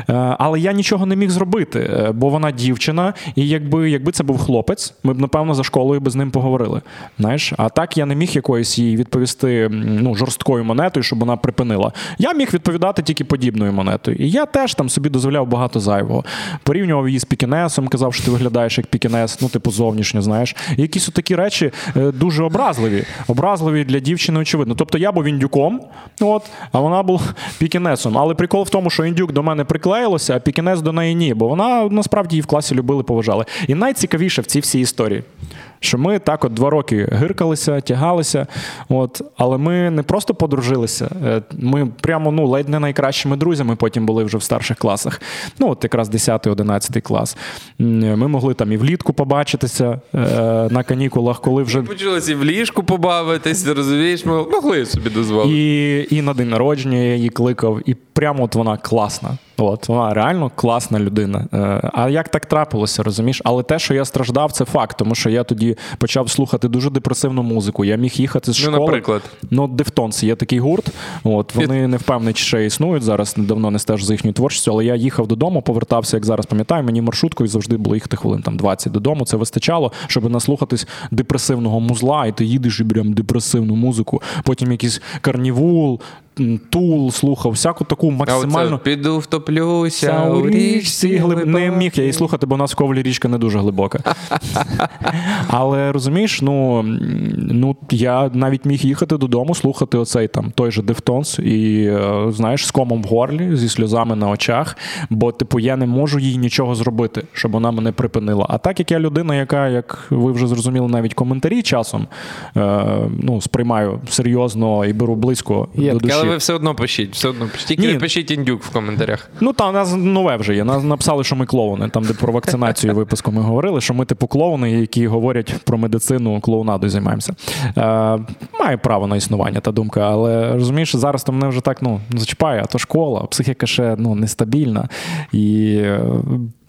Е, Але я нічого не міг зробити, е, бо вона дівчина, і якби, якби це був хлопець, ми б, напевно, за школою би з ним поговорили. Знаєш, а так я я не міг якоїсь їй відповісти ну, жорсткою монетою, щоб вона припинила. Я міг відповідати тільки подібною монетою. І я теж там собі дозволяв багато зайвого. Порівнював її з пікінесом, казав, що ти виглядаєш як пікінес, ну, типу, зовнішньо, знаєш. І якісь такі речі е, дуже образливі. Образливі для дівчини, очевидно. Тобто я був індюком, от, а вона була пікінесом. Але прикол в тому, що індюк до мене приклеїлося, а пікінес до неї ні. Бо вона насправді її в класі любили, поважали. І найцікавіше в цій всій історії що ми так от два роки гиркалися, тягалися. От, Але ми не просто подружилися, е, ми прямо ну, ледь не найкращими друзями потім були вже в старших класах. Ну, от якраз 10-11 клас. Ми могли там і влітку побачитися е, на канікулах, коли вже. Почалося і в ліжку побавитись, розумієш, ми могли собі дозволити. І, І на день народження я її кликав, і прямо от вона класна. От вона реально класна людина. Е, а як так трапилося, розумієш? Але те, що я страждав, це факт, тому що я тоді почав слухати дуже депресивну музику. Я міг їхати з ну, школи. Ну, наприклад, ну Deftones є такий гурт. От вони не впевнені, чи ще існують зараз. Давно не стежу за їхньою творчістю, але я їхав додому, повертався, як зараз пам'ятаю. Мені маршруткою завжди було їхати хвилин там 20 додому. Це вистачало, щоб наслухатись депресивного музла, і ти їдеш і прям депресивну музику. Потім якийсь Karnivool. Tool слухав, всяку таку максимально. Оце піду втоплюся у річці. Глиб... Не міг я її слухати, бо у нас в Ковлі річка не дуже глибока. Але розумієш, ну ну я навіть міг їхати додому, слухати оцей там той же Дефтонс, і е, знаєш, з комом в горлі, зі сльозами на очах. Бо, типу, я не можу їй нічого зробити, щоб вона мене припинила. А так як я людина, яка, як ви вже зрозуміли, навіть коментарі часом е, ну, сприймаю серйозно і беру близько Є, до душі. Але ви все одно пишіть, все одно пишіть. Тільки Ні. не пишіть індюк в коментарях. Ну там у нас нове вже є. Нас написали, що ми клоуни. Там, де про вакцинацію випуску ми говорили, що ми типу клоуни, які говорять про медицину, клоунадою займаємося. Е, Має право на існування та думка, але розумієш, зараз то мене вже так ну зачіпає, а то школа, психіка ще ну нестабільна. І е,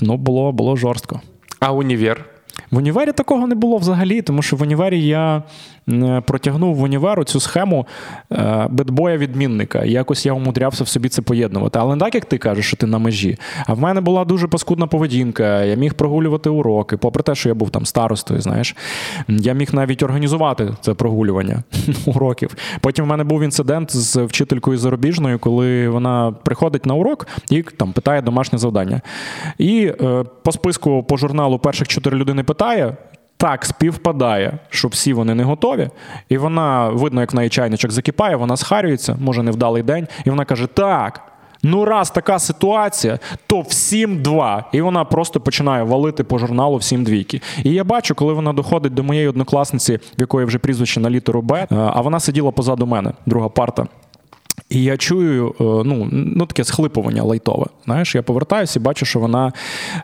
ну було, було жорстко. А універ? В універі такого не було взагалі, тому що в універі я протягнув в універу цю схему е, бедбоя відмінника. якось я умудрявся в собі це поєднувати. Але не так, як ти кажеш, що ти на межі. А в мене була дуже паскудна поведінка. Я міг прогулювати уроки, попри те, що я був там старостою, знаєш. Я міг навіть організувати це прогулювання уроків. Потім в мене був інцидент з вчителькою зарубіжною, коли вона приходить на урок і там питає домашнє завдання. І е, по списку по журналу перших чотири людини питає так співпадає, що всі вони не готові, і вона, видно, як в неї чайничок закипає, вона схарюється, може невдалий день, і вона каже: Так. Ну, раз така ситуація, то всім два. І вона просто починає валити по журналу всім двійки. І я бачу, коли вона доходить до моєї однокласниці, в якої вже прізвище на літеру Б, е, а вона сиділа позаду мене, друга парта. І я чую е, ну, ну таке схлипування лайтове. Знаєш, я повертаюся і бачу, що вона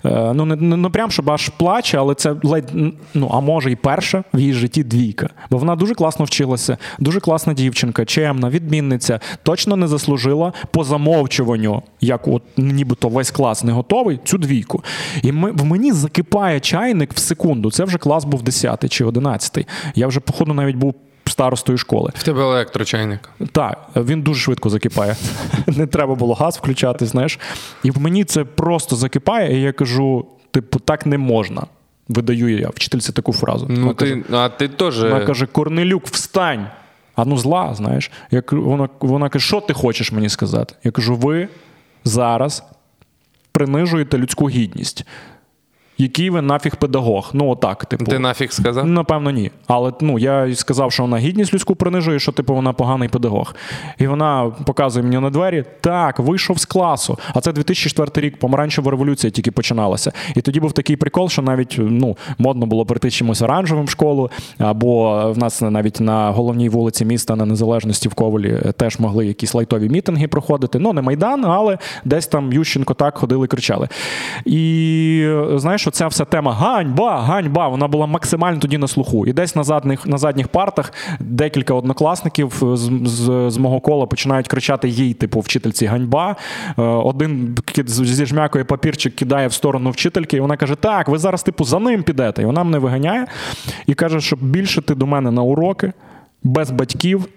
е, ну не не прям щоб аж плаче, але це ледь ну а може і перша в її житті двійка. Бо вона дуже класно вчилася, дуже класна дівчинка, чемна, відмінниця, точно не заслужила по замовчуванню, як от нібито весь клас не готовий, цю двійку. І ми, в мені закипає чайник в секунду. Це вже клас був 10 чи 11. Я вже, походу, навіть був старостою школи. В тебе електрочайник. Так, він дуже швидко закипає. Не треба було газ включати, знаєш. І в мені це просто закипає, і я кажу: типу, так не можна. Видаю я вчительці таку фразу. Ну, вона ти, каже, а ти теж... Вона каже: Корнелюк, встань! А ну зла, знаєш. Я, Вона вона каже, що ти хочеш мені сказати? Я кажу, ви зараз принижуєте людську гідність який ви нафіг педагог. Ну, отак, типу. Ти нафіг сказав? Напевно, ні. Але ну, я сказав, що вона гідність людську принижує, що типу вона поганий педагог. І вона показує мені на двері: так, вийшов з класу. А це 2004 рік, помаранчева революція тільки починалася. І тоді був такий прикол, що навіть ну, модно було прийти чимось оранжевим в школу, або в нас навіть на головній вулиці міста на Незалежності в Ковалі теж могли якісь лайтові мітинги проходити. Ну, не Майдан, але десь там Ющенко так ходили кричали. І знаєш, що ця вся тема ганьба, ганьба, вона була максимально тоді на слуху. І десь на задніх на задніх партах декілька однокласників з, з, з мого кола починають кричати їй, типу, вчительці ганьба. Е, один зі жмякою папірчик кидає в сторону вчительки, і вона каже: Так, ви зараз, типу, за ним підете. І вона мене виганяє і каже, що більше ти до мене на уроки без батьків.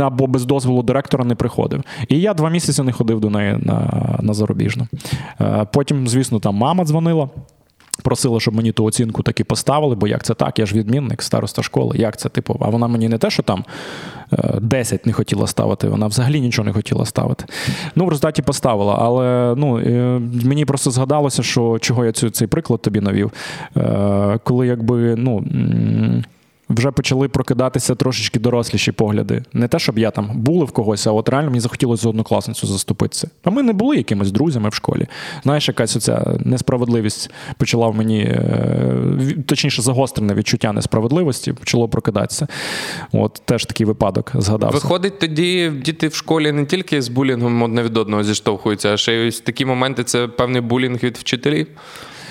Або без дозволу директора не приходив. І я два місяці не ходив до неї на на зарубіжну. Е, потім, звісно, там мама дзвонила. Просила, щоб мені ту оцінку таки поставили, бо як це так? Я ж відмінник, староста школи. Як це, типу, а вона мені не те, що там 10 не хотіла ставити, вона взагалі нічого не хотіла ставити. Ну, в результаті поставила. Але ну, мені просто згадалося, що чого я цю, цей приклад тобі навів. Коли якби, ну вже почали прокидатися трошечки доросліші погляди. Не те, щоб я там були в когось, а от реально мені захотілося за однокласницю заступитися. А ми не були якимись друзями в школі. Знаєш, якась оця несправедливість почала в мені, е, точніше, загострене відчуття несправедливості, почало прокидатися. От теж такий випадок згадався. Виходить, тоді діти в школі не тільки з булінгом одне від одного зіштовхуються, а ще й ось такі моменти це певний булінг від вчителів.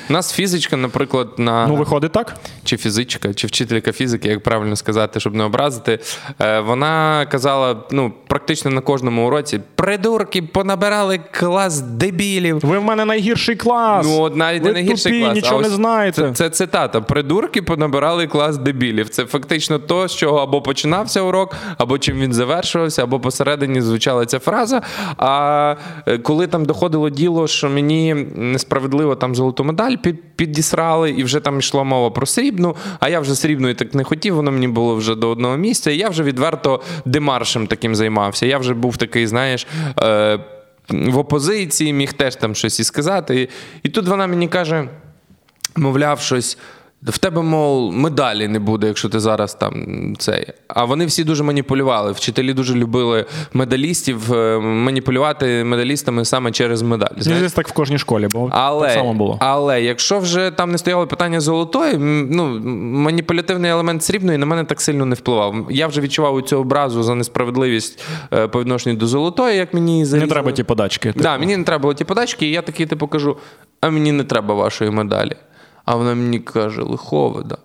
У нас фізичка, наприклад, на ну виходить так? Чи фізичка, чи вчителька фізики, як правильно сказати, щоб не образити. Е, вона казала: ну, практично на кожному уроці: придурки понабирали клас дебілів. Ви в мене найгірший клас. Ну, от навіть Ви не найгірший тупі, клас. Нічого а ось не знаєте. Це, це цитата. Придурки понабирали клас дебілів. Це фактично то, з чого або починався урок, або чим він завершувався, або посередині звучала ця фраза. А е, коли там доходило діло, що мені несправедливо там золоту медаль під, підісрали, і вже там йшла мова про срібну, а я вже срібної так не хотів, воно мені було вже до одного місця. І я вже відверто демаршем таким займався. Я вже був такий, знаєш. Е- в опозиції міг теж там щось і сказати. І, і тут вона мені каже, мовляв, щось. В тебе, мов, медалі не буде, якщо ти зараз там цей. А вони всі дуже маніпулювали. Вчителі дуже любили медалістів, е, маніпулювати медалістами саме через медаль. Знаєш? так в кожній школі, бо але, так само було. Але якщо вже там не стояло питання золотої, ну маніпулятивний елемент срібної на мене так сильно не впливав. Я вже відчував у цю образу за несправедливість е, по відношенню до золотої, як мені зарізали. Не треба ті подачки. Так, да, мені не треба було ті подачки, і я такий типу кажу: а мені не треба вашої медалі. А вона мені каже: Лиховида,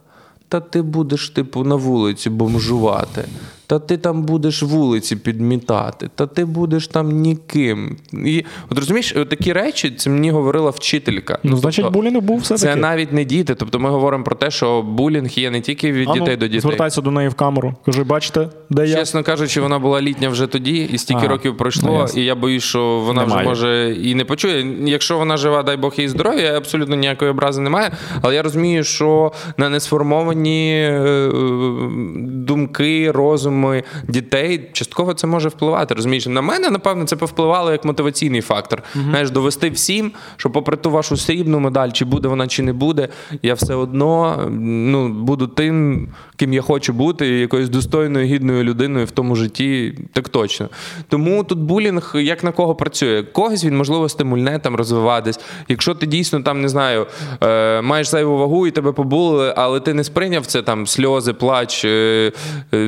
та ти будеш, типу, на вулиці бомжувати та ти там будеш вулиці підмітати, та ти будеш там ніким. І от розумієш, такі речі це мені говорила вчителька. Ну, значить, тобто, булінг був все Це навіть не діти. Тобто ми говоримо про те, що булінг є не тільки від а дітей ну, до дітей. Звертайся до неї в камеру. Кажи, бачите, де я? Чесно кажучи, вона була літня вже тоді, і стільки ага. років пройшло, ну, і я боюсь, що вона немає. вже може і не почує. Якщо вона жива, дай Бог їй здоров'я, абсолютно ніякої образи немає. Але я розумію, що на несформовані е, думки, розуми дітей дітей частково це може впливати. Розумієш, на мене, напевно, це повпливало як мотиваційний фактор. Uh-huh. Знаєш, довести всім, що, попри ту вашу срібну медаль, чи буде вона, чи не буде, я все одно ну, буду тим, ким я хочу бути, якоюсь достойною, гідною людиною в тому житті, так точно. Тому тут булінг як на кого працює. Когось він, можливо, стимульне там розвиватись. Якщо ти дійсно там не знаю, е, маєш зайву вагу і тебе побулили, але ти не сприйняв це там сльози, плач, е, е,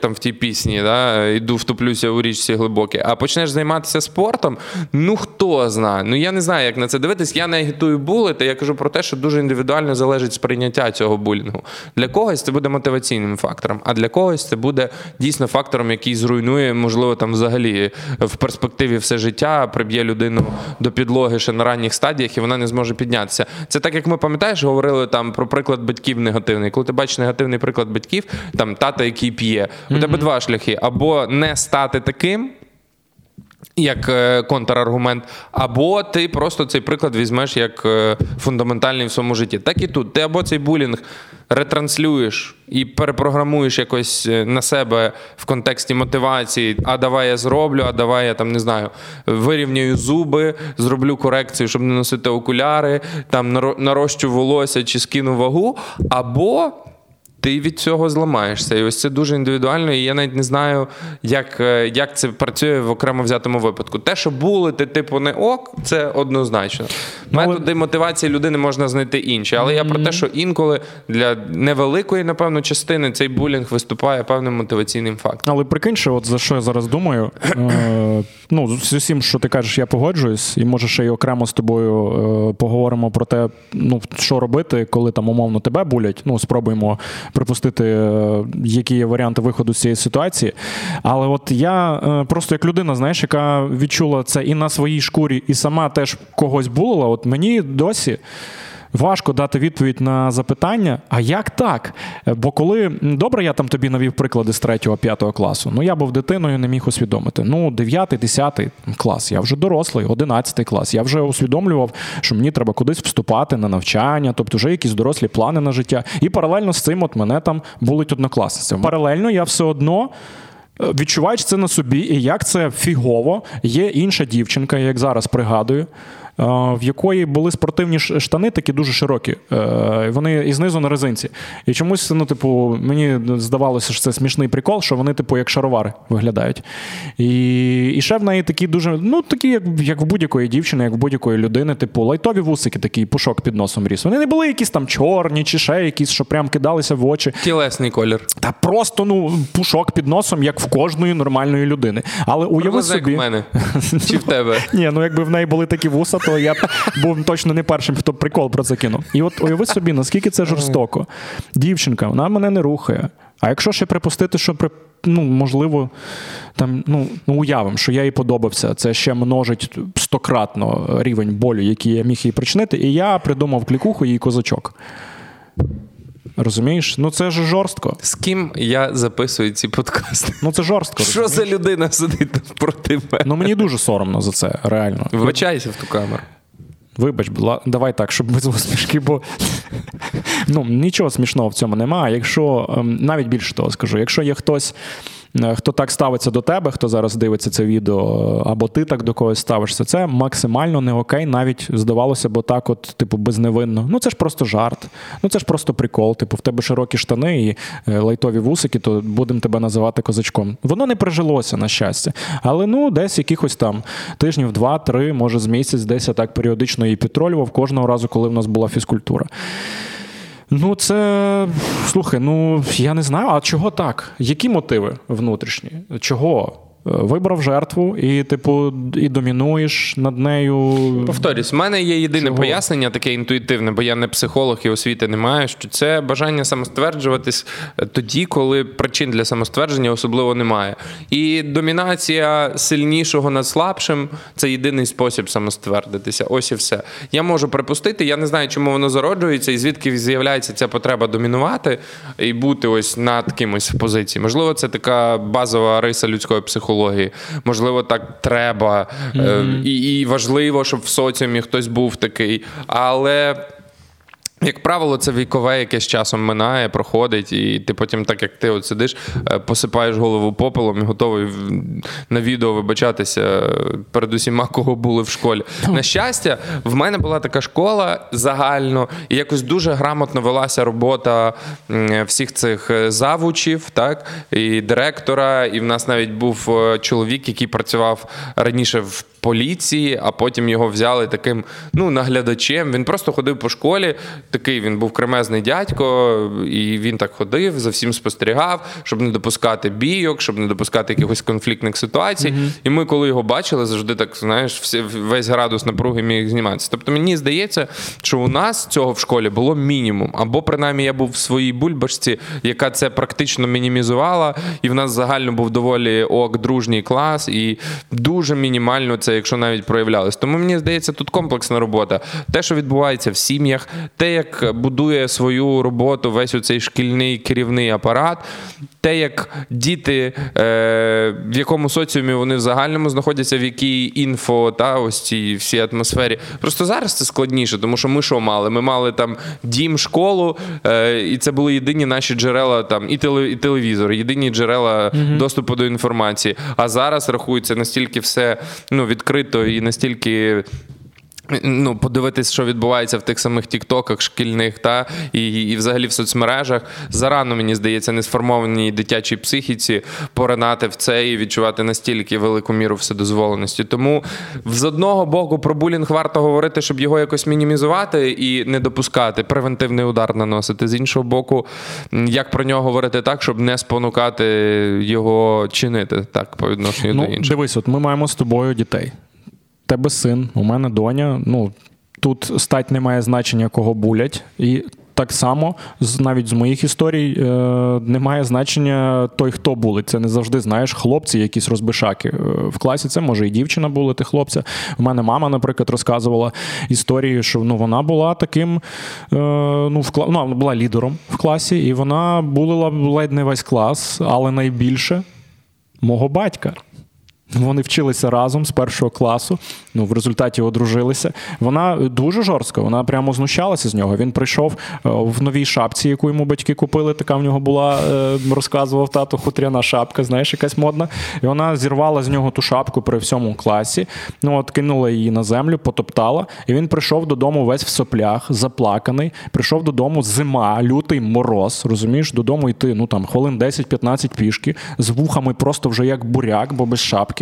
там в тій пісні да, йду втоплюся у річці глибокі, а почнеш займатися спортом, ну хто знає. Ну я не знаю, як на це дивитись. Я не агітую булити, я кажу про те, що дуже індивідуально залежить сприйняття цього булінгу. Для когось це буде мотиваційним фактором, а для когось це буде дійсно фактором, який зруйнує, можливо, там взагалі в перспективі все життя, приб'є людину до підлоги ще на ранніх стадіях, і вона не зможе піднятися. Це так, як ми пам'ятаєш, говорили там про приклад батьків негативний. Коли ти бачиш негативний приклад батьків, там тата, який п'є, у тебе два шляхи або не стати таким. Як е, контраргумент, або ти просто цей приклад візьмеш як е, фундаментальний в своєму житті. Так і тут. Ти або цей булінг ретранслюєш і перепрограмуєш якось е, на себе в контексті мотивації, а давай я зроблю, а давай я там не знаю, вирівнюю зуби, зроблю корекцію, щоб не носити окуляри, там нарощу волосся чи скину вагу, або ти від цього зламаєшся. І ось це дуже індивідуально, і я навіть не знаю, як е, як це працює в окремо взятому випадку. Те, що були, ти типу не ок, це однозначно. Ну, Методи мотивації людини можна знайти інші. Але mm-hmm. я про те, що інколи для невеликої, напевно, частини цей булінг виступає певним мотиваційним фактором. Але прикинь, що от за що я зараз думаю, е, ну з усім, що ти кажеш, я погоджуюсь, і може ще й окремо з тобою е, поговоримо про те, ну що робити, коли там умовно тебе булять. Ну, спробуємо припустити, е, які є варіанти виходу з цієї ситуації. Але от я е, просто як людина, знаєш, яка відчула це і на своїй шкурі, і сама теж когось булила, от мені досі. Важко дати відповідь на запитання, а як так? Бо коли добре, я там тобі навів приклади з 3-5 класу. Ну я був дитиною, не міг усвідомити. Ну, 9-10 клас, я вже дорослий, 11 клас. Я вже усвідомлював, що мені треба кудись вступати на навчання, тобто вже якісь дорослі плани на життя. І паралельно з цим от мене там болить однокласниця. Паралельно я все одно. Е, відчуваєш це на собі, і як це фігово. Є інша дівчинка, як зараз пригадую, Е, в якої були спортивні штани такі дуже широкі. Е, вони і знизу на резинці. І чомусь, ну, типу, мені здавалося, що це смішний прикол, що вони, типу, як шаровари виглядають. І і ще в неї такі дуже, ну, такі, як як в будь-якої дівчини, як в будь-якої людини, типу, лайтові вусики, такий пушок під носом ріс. Вони не були якісь там чорні чи ще якісь, що прям кидалися в очі. Тілесний колір. Та просто ну, пушок під носом, як в кожної нормальної людини. Але уяви собі... в мене. Чи в тебе? Ні, ну якби в неї були такі вуса, то я б був точно не першим, хто прикол про це кинув. І от уяви собі, наскільки це жорстоко. Дівчинка, вона мене не рухає. А якщо ще припустити, що при. Ну, можливо, там, ну, ну уявим, що я їй подобався. Це ще множить стократно рівень болю, який я міг їй причинити, і я придумав клікуху її козачок. Розумієш? Ну це ж жорстко. З ким я записую ці подкасти? Ну це жорстко. Що розумієш? за людина сидить проти мене? Ну мені дуже соромно за це, реально. Вибачайся в ту камеру. Вибач, давай так, щоб без усмішки, бо ну, нічого смішного в цьому немає. Якщо ем, навіть більше того скажу, якщо є хтось. Е, хто так ставиться до тебе, хто зараз дивиться це відео, або ти так до когось ставишся, це максимально не окей, навіть здавалося б, так, от, типу, безневинно. Ну це ж просто жарт, ну це ж просто прикол. Типу, в тебе широкі штани і е, лайтові вусики, то будемо тебе називати козачком. Воно не прижилося, на щастя. Але ну, десь якихось там тижнів, два-три, може з місяць, десь я так періодично її підтролював кожного разу, коли в нас була фізкультура. Ну, це слухай, ну я не знаю, а чого так? Які мотиви внутрішні? Чого? Вибрав жертву і, типу, і домінуєш над нею. Повторюсь, в мене є єдине Чого? пояснення, таке інтуїтивне, бо я не психолог і освіти не маю, що це бажання самостверджуватись тоді, коли причин для самоствердження особливо немає. І домінація сильнішого над слабшим це єдиний спосіб самоствердитися. Ось і все. Я можу припустити, я не знаю, чому воно зароджується, і звідки з'являється ця потреба домінувати і бути ось над кимось в позиції. Можливо, це така базова риса людської психології психології. Можливо, так треба. Mm-hmm. І, І важливо, щоб в соціумі хтось був такий. Але. Як правило, це вікове, яке з часом минає, проходить, і ти потім, так як ти от сидиш, е, посипаєш голову попелом і готовий на відео вибачатися е, перед усіма, кого були в школі. На щастя, в мене була така школа загально, і якось дуже грамотно велася робота всіх цих е, завучів, так, і директора. І в нас навіть був чоловік, який працював раніше в поліції, а потім його взяли таким ну, наглядачем. Він просто ходив по школі. Такий він був кремезний дядько, і він так ходив, за всім спостерігав, щоб не допускати бійок, щоб не допускати якихось конфліктних ситуацій. Mm-hmm. І ми, коли його бачили, завжди так знаєш, весь градус напруги міг зніматися. Тобто мені здається, що у нас цього в школі було мінімум. Або принаймні я був в своїй бульбашці, яка це практично мінімізувала, і в нас загально був доволі ок, дружній клас, і дуже мінімально це це, якщо навіть проявлялось. Тому мені здається, тут комплексна робота. Те, що відбувається в сім'ях, те, як будує свою роботу весь оцей шкільний керівний апарат, те, як діти, е, в якому соціумі вони в загальному знаходяться, в якій інфо та ось цій всій атмосфері. Просто зараз це складніше, тому що ми що мали? Ми мали там дім, школу, е, і це були єдині наші джерела там і теле, і телевізор, єдині джерела mm доступу до інформації. А зараз рахується настільки все ну, відкрито і настільки Ну, подивитись, що відбувається в тих самих тіктоках, шкільних, та і і взагалі в соцмережах. Зарано, мені здається, не сформованій дитячій психіці поринати в це і відчувати настільки велику міру вседозволеності. Тому з одного боку про булінг варто говорити, щоб його якось мінімізувати і не допускати, превентивний удар наносити. З іншого боку, як про нього говорити так, щоб не спонукати його чинити так по відношенню ну, до інших. Дивись, от ми маємо з тобою дітей тебе син, у мене доня. Ну тут стать не має значення, кого булять. І так само, навіть з моїх історій, е, немає значення той, хто були. Це не завжди знаєш, хлопці, якісь розбишаки. Е, в класі це може і дівчина була, ти хлопця. У мене мама, наприклад, розказувала історії, що ну, вона була таким, е, ну, в кла... ну, вона була лідером в класі, і вона булила ледь не весь клас, але найбільше мого батька. Вони вчилися разом з першого класу. Ну, в результаті одружилися. Вона дуже жорстка, вона прямо знущалася з нього. Він прийшов е, в новій шапці, яку йому батьки купили. Така в нього була, е, розказував тато, хутряна шапка, знаєш, якась модна. І вона зірвала з нього ту шапку при всьому класі. Ну, от кинула її на землю, потоптала. І він прийшов додому весь в соплях, заплаканий. Прийшов додому зима, лютий мороз. Розумієш, додому йти, ну там хвилин 10-15 пішки, з вухами просто вже як буряк, бо без шапки.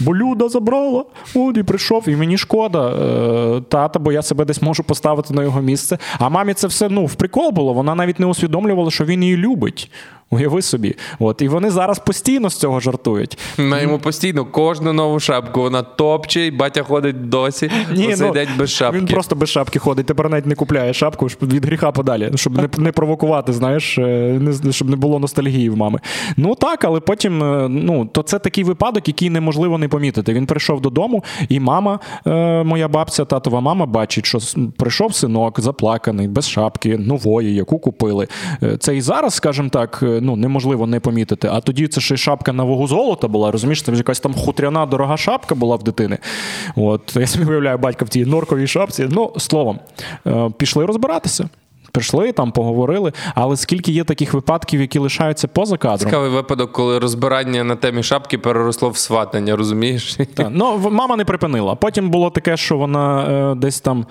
Бо люда забрала. От і прийшов, і мені шкода е, тата, бо я себе десь можу поставити на його місце. А мамі це все ну в прикол було. Вона навіть не усвідомлювала, що він її любить. Уяви собі. От, І вони зараз постійно з цього жартують. На йому постійно кожну нову шапку вона топче, і батя ходить досі. Ні, ну, день без шапки. Він просто без шапки ходить. Тепер навіть не купляє шапку від гріха подалі, щоб не не провокувати, знаєш, е, не, щоб не було ностальгії в мами. Ну так, але потім е, ну, то це такий випадок, який неможливо не помітити. Він прийшов додому, і мама, е, моя бабця, татова мама, бачить, що прийшов синок, заплаканий, без шапки, нової, яку купили. Це і зараз, скажімо так ну неможливо не помітити. А тоді це ще й шапка на вагу золота була. Розумієш, це якась там хутряна дорога шапка була в дитини. От я собі уявляю батька в тій норковій шапці. Ну, словом, е, пішли розбиратися. Прийшли там, поговорили, але скільки є таких випадків, які лишаються поза кадром. Цікавий випадок, коли розбирання на темі шапки переросло в сватання, розумієш? Так. Ну, мама не припинила. Потім було таке, що вона е, десь там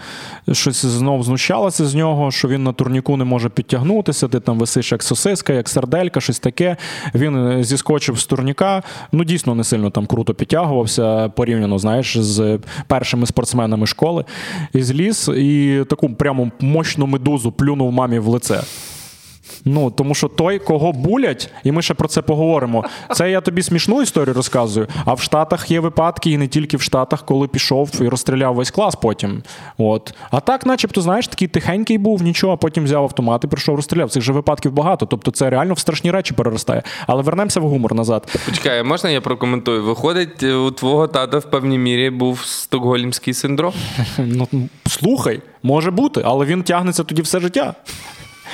щось знов знущалася з нього, що він на турніку не може підтягнутися, ти там висиш як сосиска, як сарделька, щось таке. Він е, зіскочив з турніка. Ну, дійсно, не сильно там круто підтягувався, порівняно, знаєш, з першими спортсменами школи. І зліз, і таку прямо мощну медузу плюнув мамі в лице. Ну, тому що той, кого булять, і ми ще про це поговоримо. Це я тобі смішну історію розказую. А в Штатах є випадки, і не тільки в Штатах, коли пішов і розстріляв весь клас потім. От. А так, начебто, знаєш, такий тихенький був, нічого, а потім взяв автомат і прийшов розстріляв. Цих же випадків багато. Тобто це реально в страшні речі переростає. Але вернемося в гумор назад. Почекай, можна я прокоментую? Виходить, у твого тата в певній мірі був стокгольмський синдром? Ну, Слухай, може бути, але він тягнеться тоді все життя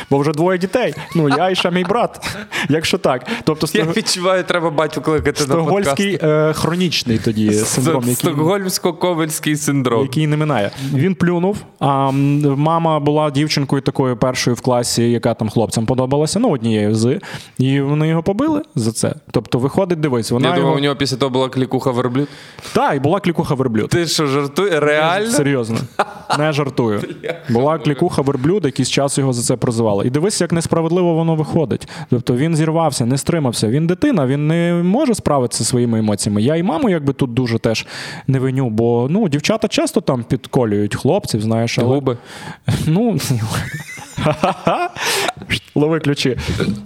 бо вже двоє дітей. Ну, я і ще мій брат. Якщо так. Тобто, Я відчуваю, треба батю кликати на подкаст. е, хронічний тоді синдром. Стокгольмсько-ковальський синдром. Який не минає. Він плюнув, а мама була дівчинкою такою першою в класі, яка там хлопцям подобалася, ну, однією з. І вони його побили за це. Тобто, виходить, дивись, вона. Я його... думав, у нього після того була клікуха верблюд. Так, і була клікуха верблюд. Ти що, жартує? Реально? Серйозно. Не жартую. Була клікуха верблюд, якийсь час його за це прозивали працювала. І дивись, як несправедливо воно виходить. Тобто він зірвався, не стримався. Він дитина, він не може справитися зі своїми емоціями. Я і маму, якби тут дуже теж не виню, бо ну, дівчата часто там підколюють хлопців, знаєш. але... Губи. Ну, Лови ключі.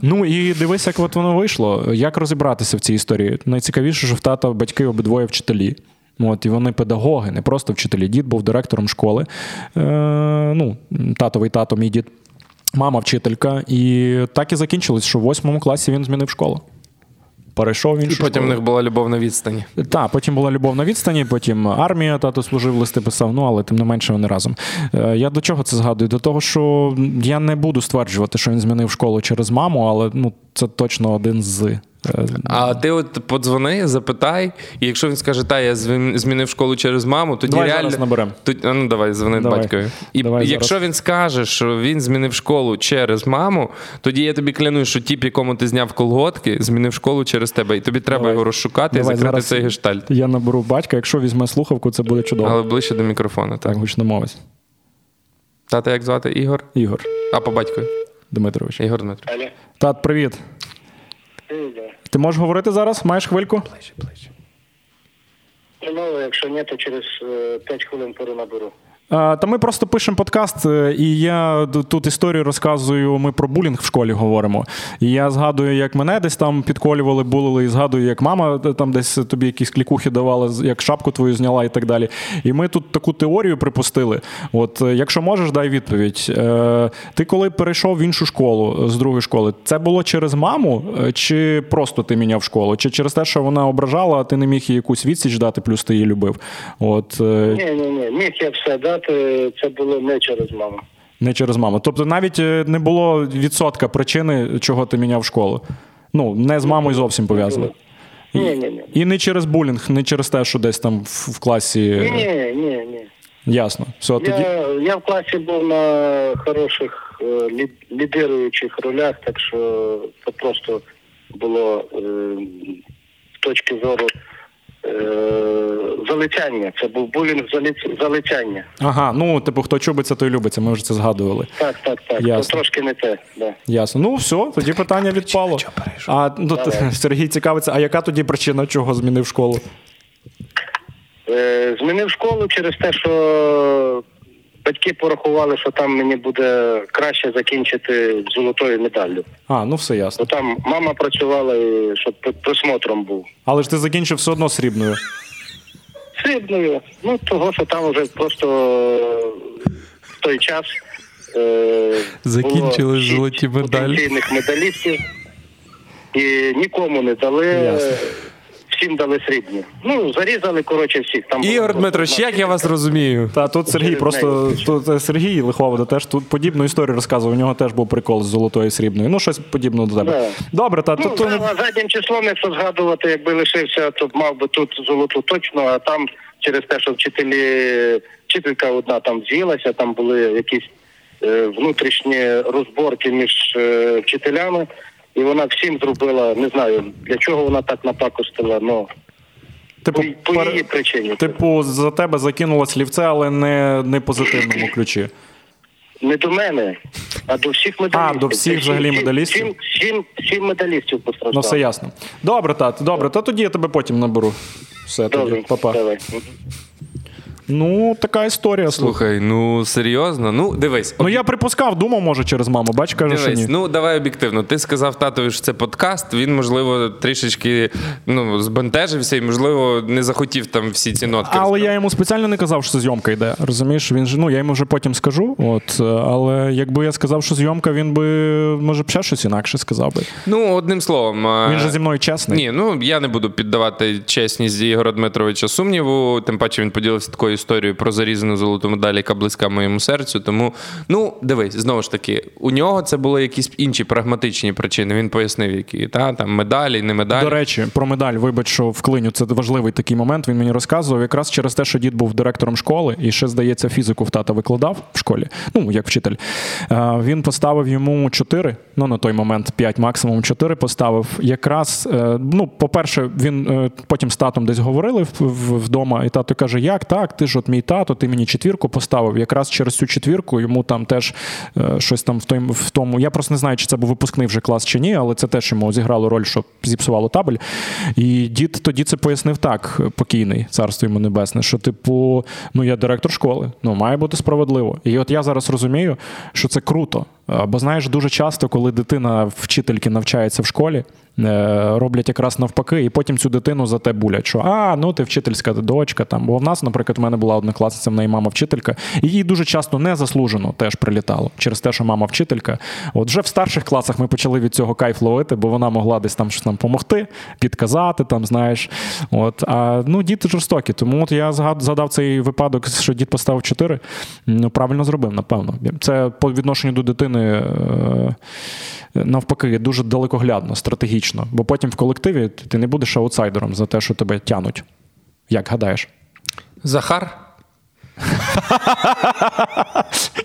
Ну і дивись, як от воно вийшло. Як розібратися в цій історії? Найцікавіше, що в тата батьки обидвоє вчителі. От, І вони педагоги, не просто вчителі. Дід був директором школи. Е, ну, Татовий тато, мій дід мама вчителька, і так і закінчилось, що в восьмому класі він змінив школу. Перейшов в іншу І потім школу. в них була любов на відстані. Так, потім була любов на відстані, потім армія тато служив, листи писав, ну але тим не менше вони разом. Е, я до чого це згадую? До того, що я не буду стверджувати, що він змінив школу через маму, але ну, це точно один з. А ти от подзвони, запитай, і якщо він скаже, та я змінив школу через маму, тоді давай реально зараз наберемо. Тоді, ну давай дзвони давай. батькові. І давай якщо зараз. він скаже, що він змінив школу через маму, тоді я тобі клянусь, що тіп, якому ти зняв колготки, змінив школу через тебе, і тобі треба давай. його розшукати давай, і закрити цей гештальт. Я наберу батька, якщо візьме слухавку, це буде чудово. Але ближче до мікрофона, так. Так, гучно мовить. Тата, як звати? Ігор? Ігор. А по батькові? Дмитрович. Ігор Дмитрович. Тат, привіт. Ти можеш говорити зараз? Маєш хвильку? Ну, якщо ні, то через 5 хвилин хвилин перенаберу. Та ми просто пишемо подкаст, е, і я тут історію розказую. Ми про булінг в школі говоримо. І я згадую, як мене десь там підколювали, булили, і згадую, як мама там десь тобі якісь клікухи давала, як шапку твою зняла і так далі. І ми тут таку теорію припустили. От, е, якщо можеш, дай відповідь. Е, ти коли перейшов в іншу школу з другої школи, це було через маму, чи просто ти міняв школу? Чи через те, що вона ображала, а ти не міг їй якусь відсіч дати, плюс ти її любив? От, Ні, ні, ні, міг я все дати сказати, це було не через маму. Не через маму. Тобто навіть е, не було відсотка причини, чого ти міняв школу. Ну, не з мамою зовсім пов'язано. Ні, ні, ні. І не через булінг, не через те, що десь там в, класі. Ні, ні, ні. Ясно. Все, я, тоді... я в класі був на хороших е, лідируючих ролях, так що це просто було е, з точки зору Е, залицяння. Це був булінг залицяння. Ага, ну типу, хто чубиться, той любиться. Ми вже це згадували. Так, так, так. Ясно. То трошки не те. Да. Ясно. Ну все, тоді питання відпало. А ну, Сергій цікавиться, а яка тоді причина, чого змінив школу? Е, Змінив школу через те, що батьки порахували, що там мені буде краще закінчити золотою медаллю. А, ну все ясно. Бо там мама працювала, і щоб присмотром був. Але ж ти закінчив все одно срібною. Срібною. Ну, того, що там вже просто в той час е, закінчили золоті медалі. медалістів і нікому не дали. Ясно всім дали срібні. Ну, зарізали, коротше, всіх. Там Ігор Дмитрович, як я вас розумію? Та тут Сергій просто тут е, Сергій Лиховода теж тут подібну історію розказував. У нього теж був прикол з золотою і срібною. Ну, щось подібне до тебе. Да. Добре, та ну, тут. За, заднім числом, якщо згадувати, якби лишився, то мав би тут золоту точно, а там через те, що вчителі, вчителька одна там з'їлася, там були якісь е, внутрішні розборки між е, вчителями і вона всім зробила, не знаю для чого вона так напакостила, ну типу, по, по її причині. Типу, за тебе закинуло слівце, але не не позитивному ключі. Не до мене, а до всіх медалістів. А, до всіх взагалі медалістів? Всім, всім, всім медалістів постраждало. Ну, все ясно. Добре, тат, добре. Та тоді я тебе потім наберу. Все, Добре, тоді, па-па. Давай. Ну, така історія. Слухай, ну серйозно. Ну, дивись. Ну я припускав, думав, може, через маму. Бач, каже, що ні. Ну, давай об'єктивно. Ти сказав татові, що це подкаст. Він, можливо, трішечки ну, збентежився і, можливо, не захотів там всі ці нотки. Але розказати. я йому спеціально не казав, що зйомка йде. Розумієш, він ж ну я йому вже потім скажу. От, але якби я сказав, що зйомка, він би може б ще щось інакше сказав би. Ну, одним словом, він же зі мною чесний. Ні, ну я не буду піддавати чесність Ігора Дмитровича сумніву. Тим паче він поділився такою історією про зарізану золоту медаль, яка близька моєму серцю. Тому, ну, дивись, знову ж таки, у нього це були якісь інші прагматичні причини. Він пояснив, які та там медалі, не медалі. До речі, про медаль, вибач, що вклиню. Це важливий такий момент. Він мені розказував якраз через те, що дід був директором школи і ще, здається, фізику в тата викладав в школі. Ну, як вчитель. Він поставив йому 4, ну на той момент 5, максимум 4 поставив. Якраз, е, ну, по-перше, він е, потім з татом десь говорили вдома, і тато каже: Як так? Ти ж от мій тато, ти мені четвірку поставив. Якраз через цю четвірку йому там теж е, щось там в той, в тому. Я просто не знаю, чи це був випускний вже клас чи ні, але це теж йому зіграло роль, що зіпсувало табель. І дід тоді це пояснив так, покійний, царство йому небесне, що, типу, ну я директор школи, ну має бути справедливо. І от я зараз розумію, що це круто. Бо знаєш, дуже часто, коли дитина вчительки навчається в школі, Е, роблять якраз навпаки, і потім цю дитину за те булять, що а, ну ти вчительська дочка. Там. Бо в нас, наприклад, в мене була однокласниця, в неї мама вчителька, і їй дуже часто незаслужено теж прилітало через те, що мама вчителька. От вже в старших класах ми почали від цього кайф ловити, бо вона могла десь там щось нам допомогти, підказати, там, знаєш. От. А ну, діти жорстокі. Тому от я згадав цей випадок, що дід поставив 4. Ну, правильно зробив, напевно. Це по відношенню до дитини. Е, навпаки дуже далекоглядно, стратегічно. Бо потім в колективі ти не будеш аутсайдером за те, що тебе тянуть. Як гадаєш? Захар?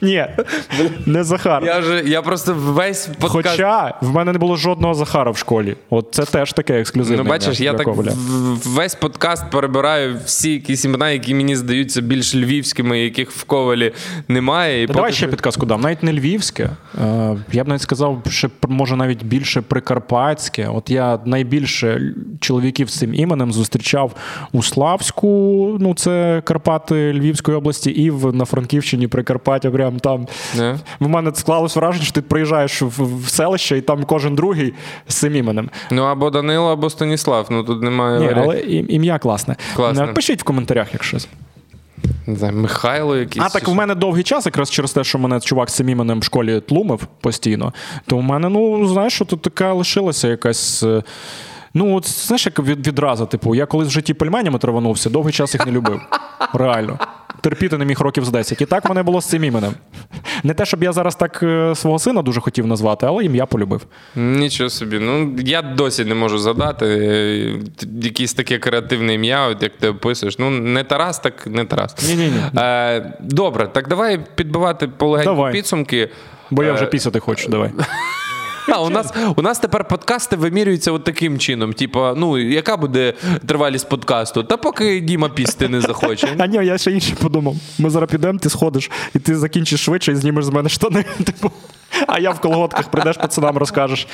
Ні, не Захар. Я вже, я просто весь подкаст... Хоча в мене не було жодного Захара в школі. От це теж таке ексклюзивне. Ну, бачиш, я так весь подкаст перебираю всі якісь імена, які мені здаються більш львівськими, яких в Ковалі немає. І Давай поки... ще підказку дам. Навіть не львівське. Е, я б навіть сказав, що може навіть більше прикарпатське. От я найбільше чоловіків з цим іменем зустрічав у Славську, ну це Карпати Львівської області, Львів, на Франківщині, Прикарпаття, прям там. Не? В мене склалось враження, що ти приїжджаєш в, в селище, і там кожен другий з цим іменем. Ну або Данило, або Станіслав. Ну тут немає. Ні, але ім'я класне. Класне. Пишіть в коментарях, якщо. Не знаю, Михайло якийсь. А так в мене довгий час, якраз через те, що мене чувак з цим іменем в школі тлумив постійно, то в мене, ну, знаєш, що тут така лишилася якась. е, Ну, от знаєш, як від, відразу, типу, я колись в житті пельменями траванувся, довгий час їх не любив. Реально. Терпіти не міг років з 10. І так мене було з цим іменем. Не те, щоб я зараз так е, свого сина дуже хотів назвати, але ім'я полюбив. Нічого собі. Ну я досі не можу задати е, якесь таке креативне ім'я, от як ти описуєш. Ну, не Тарас, так не Тарас. Ні-ні-ні. Е, добре, так давай підбивати полегенькі підсумки. Бо я вже Е, пісяти хочу, давай. А, у нас у нас тепер подкасти вимірюються от таким чином. Типа, ну яка буде тривалість подкасту? Та поки Діма пісти не захоче. А ні, я ще інше подумав. Ми зараз підемо, ти сходиш, і ти закінчиш швидше і знімеш з мене штани. Типу, а я в колготках прийдеш пацанам розкажеш.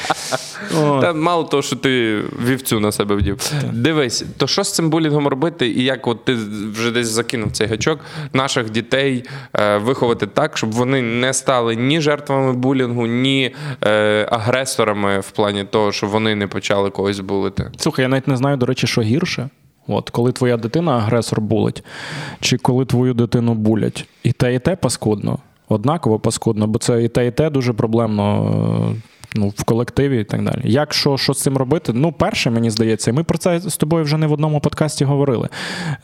О. Та мало того, що ти вівцю на себе вдів. Дивись, то що з цим булінгом робити, і як от ти вже десь закинув цей гачок наших дітей е, виховати так, щоб вони не стали ні жертвами булінгу, ні е, агресорами в плані того, що вони не почали когось булити. Слухай, я навіть не знаю, до речі, що гірше. От, коли твоя дитина агресор булить, чи коли твою дитину булять. І те, і те паскудно. Однаково паскудно, бо це і те, і те дуже проблемно. Ну, в колективі і так далі. Як що, що з цим робити? Ну, перше, мені здається, ми про це з тобою вже не в одному подкасті говорили.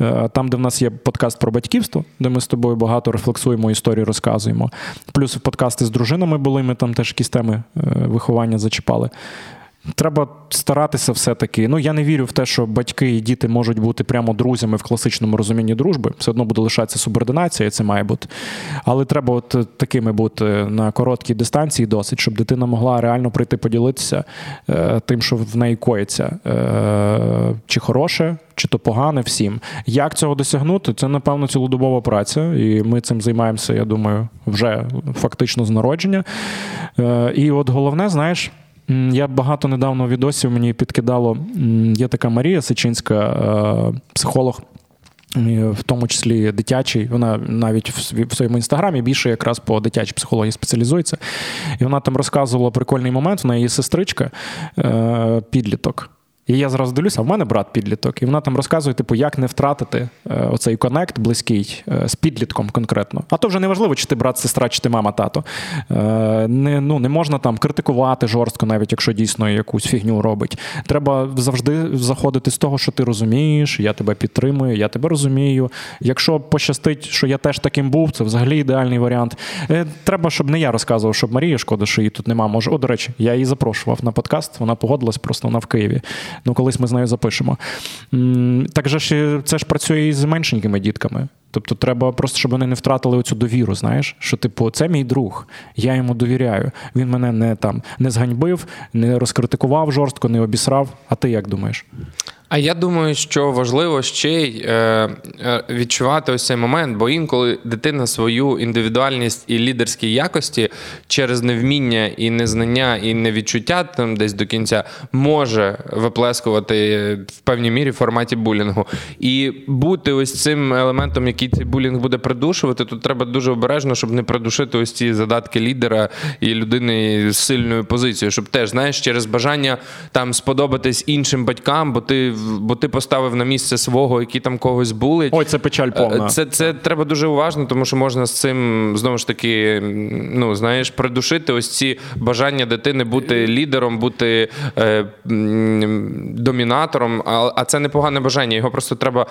Е, Там, де в нас є подкаст про батьківство, де ми з тобою багато рефлексуємо, історію розказуємо. Плюс подкасти з дружинами були, ми там теж якісь теми е, виховання зачіпали. Треба старатися все-таки. Ну, я не вірю в те, що батьки і діти можуть бути прямо друзями в класичному розумінні дружби. Все одно буде лишатися субординація, це має бути. Але треба от такими бути на короткій дистанції досить, щоб дитина могла реально прийти поділитися е, тим, що в неї коїться. Е, чи хороше, чи то погане всім. Як цього досягнути? Це, напевно, цілодобова праця, і ми цим займаємося, я думаю, вже фактично з народження. Е, і от головне, знаєш. Я багато недавно відосів мені підкидало. Є така Марія Сичинська, е, психолог. В тому числі дитячий, вона навіть в своєму інстаграмі більше якраз по дитячій психології спеціалізується. І вона там розказувала прикольний момент. В неї сестричка, е, підліток. І я зразу дивлюся, в мене брат підліток, і вона там розказує, типу, як не втратити е, оцей коннект близький е, з підлітком конкретно. А то вже не важливо, чи ти брат, сестра, чи ти мама, тато. Е, не, ну, не можна там критикувати жорстко, навіть якщо дійсно якусь фігню робить. Треба завжди заходити з того, що ти розумієш, я тебе підтримую, я тебе розумію. Якщо пощастить, що я теж таким був, це взагалі ідеальний варіант. Треба, щоб не я розказував, щоб Марія, шкода, що її тут нема. Може, о, до речі, я її запрошував на подкаст, вона погодилась, просто вона в Києві. Ну, колись ми з нею запишемо. Так же ж це ж працює і з меншенькими дітками. Тобто треба просто, щоб вони не втратили оцю довіру, знаєш, що типу, це мій друг, я йому довіряю. Він мене не там не зганьбив, не розкритикував жорстко, не обісрав. А ти як думаєш? А я думаю, що важливо ще й е, е, відчувати ось цей момент, бо інколи дитина свою індивідуальність і лідерські якості через невміння і незнання, і невідчуття там десь до кінця може виплескувати в певній мірі в форматі булінгу. І бути ось цим елементом, який цей булінг буде придушувати, тут треба дуже обережно, щоб не придушити ось ці задатки лідера і людини з сильною позицією, щоб теж знаєш через бажання там сподобатись іншим батькам, бо ти бо ти поставив на місце свого, які там когось були. Ой, це печаль повна. Е, Це, це треба дуже уважно, тому що можна з цим знову ж таки, ну знаєш, придушити ось ці бажання дитини бути лідером, бути е, домінатором. А, а це непогане бажання. Його просто треба.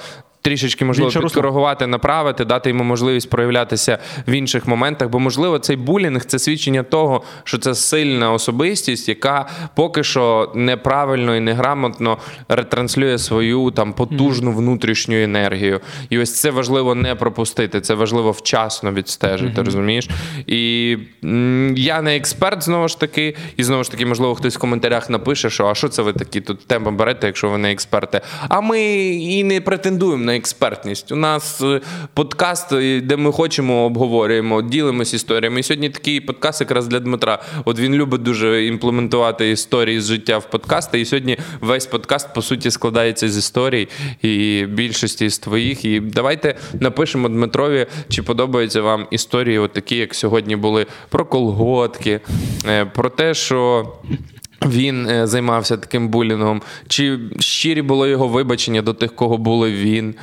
Трішечки можливо русло. підкоригувати, направити, дати йому можливість проявлятися в інших моментах. Бо, можливо, цей булінг це свідчення того, що це сильна особистість, яка поки що неправильно і неграмотно ретранслює свою там потужну внутрішню енергію. І ось це важливо не пропустити. Це важливо вчасно відстежити, розумієш? І м, я не експерт знову ж таки, і знову ж таки, можливо, хтось в коментарях напише, що а що це ви такі тут теми берете, якщо ви не експерти. А ми і не претендуємо на експертність. У нас е, подкаст, е, де ми хочемо, обговорюємо, ділимось історіями. І сьогодні такий подкаст якраз для Дмитра. От він любить дуже імплементувати історії з життя в подкасти. І сьогодні весь подкаст по суті складається з історій і більшості з твоїх. І давайте напишемо Дмитрові, чи подобаються вам історії, от такі, як сьогодні були про колготки, е, про те, що. Він е, займався таким булінгом, чи щирі було його вибачення до тих, кого були він.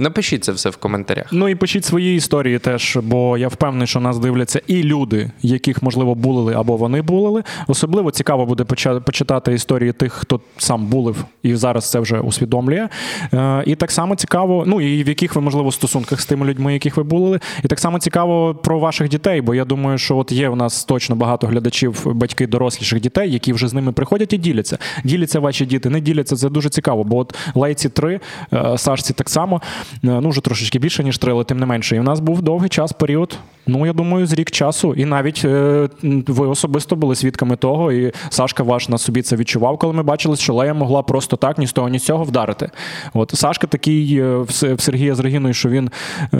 Напишіть це все в коментарях. Ну і пишіть свої історії теж, бо я впевнений, що нас дивляться і люди, яких можливо булили або вони булили. Особливо цікаво буде почитати історії тих, хто сам булив і зараз це вже усвідомлює. Е, і так само цікаво, ну і в яких ви можливо стосунках з тими людьми, яких ви булили. І так само цікаво про ваших дітей, бо я думаю, що от є у нас точно багато глядачів, батьки доросліших дітей, які вже з ними приходять і діляться. Діляться ваші діти, не діляться. Це дуже цікаво. Бо от лейці 3, е, Сашці так само. Е, ну вже трошечки більше, ніж три, але тим не менше. І в нас був довгий час, період, ну я думаю, з рік часу. І навіть е, ви особисто були свідками того, і Сашка ваш на собі це відчував, коли ми бачили, що Лея могла просто так ні з того, ні з цього вдарити. От Сашка такий е, в Сергія з Регіною, що він е,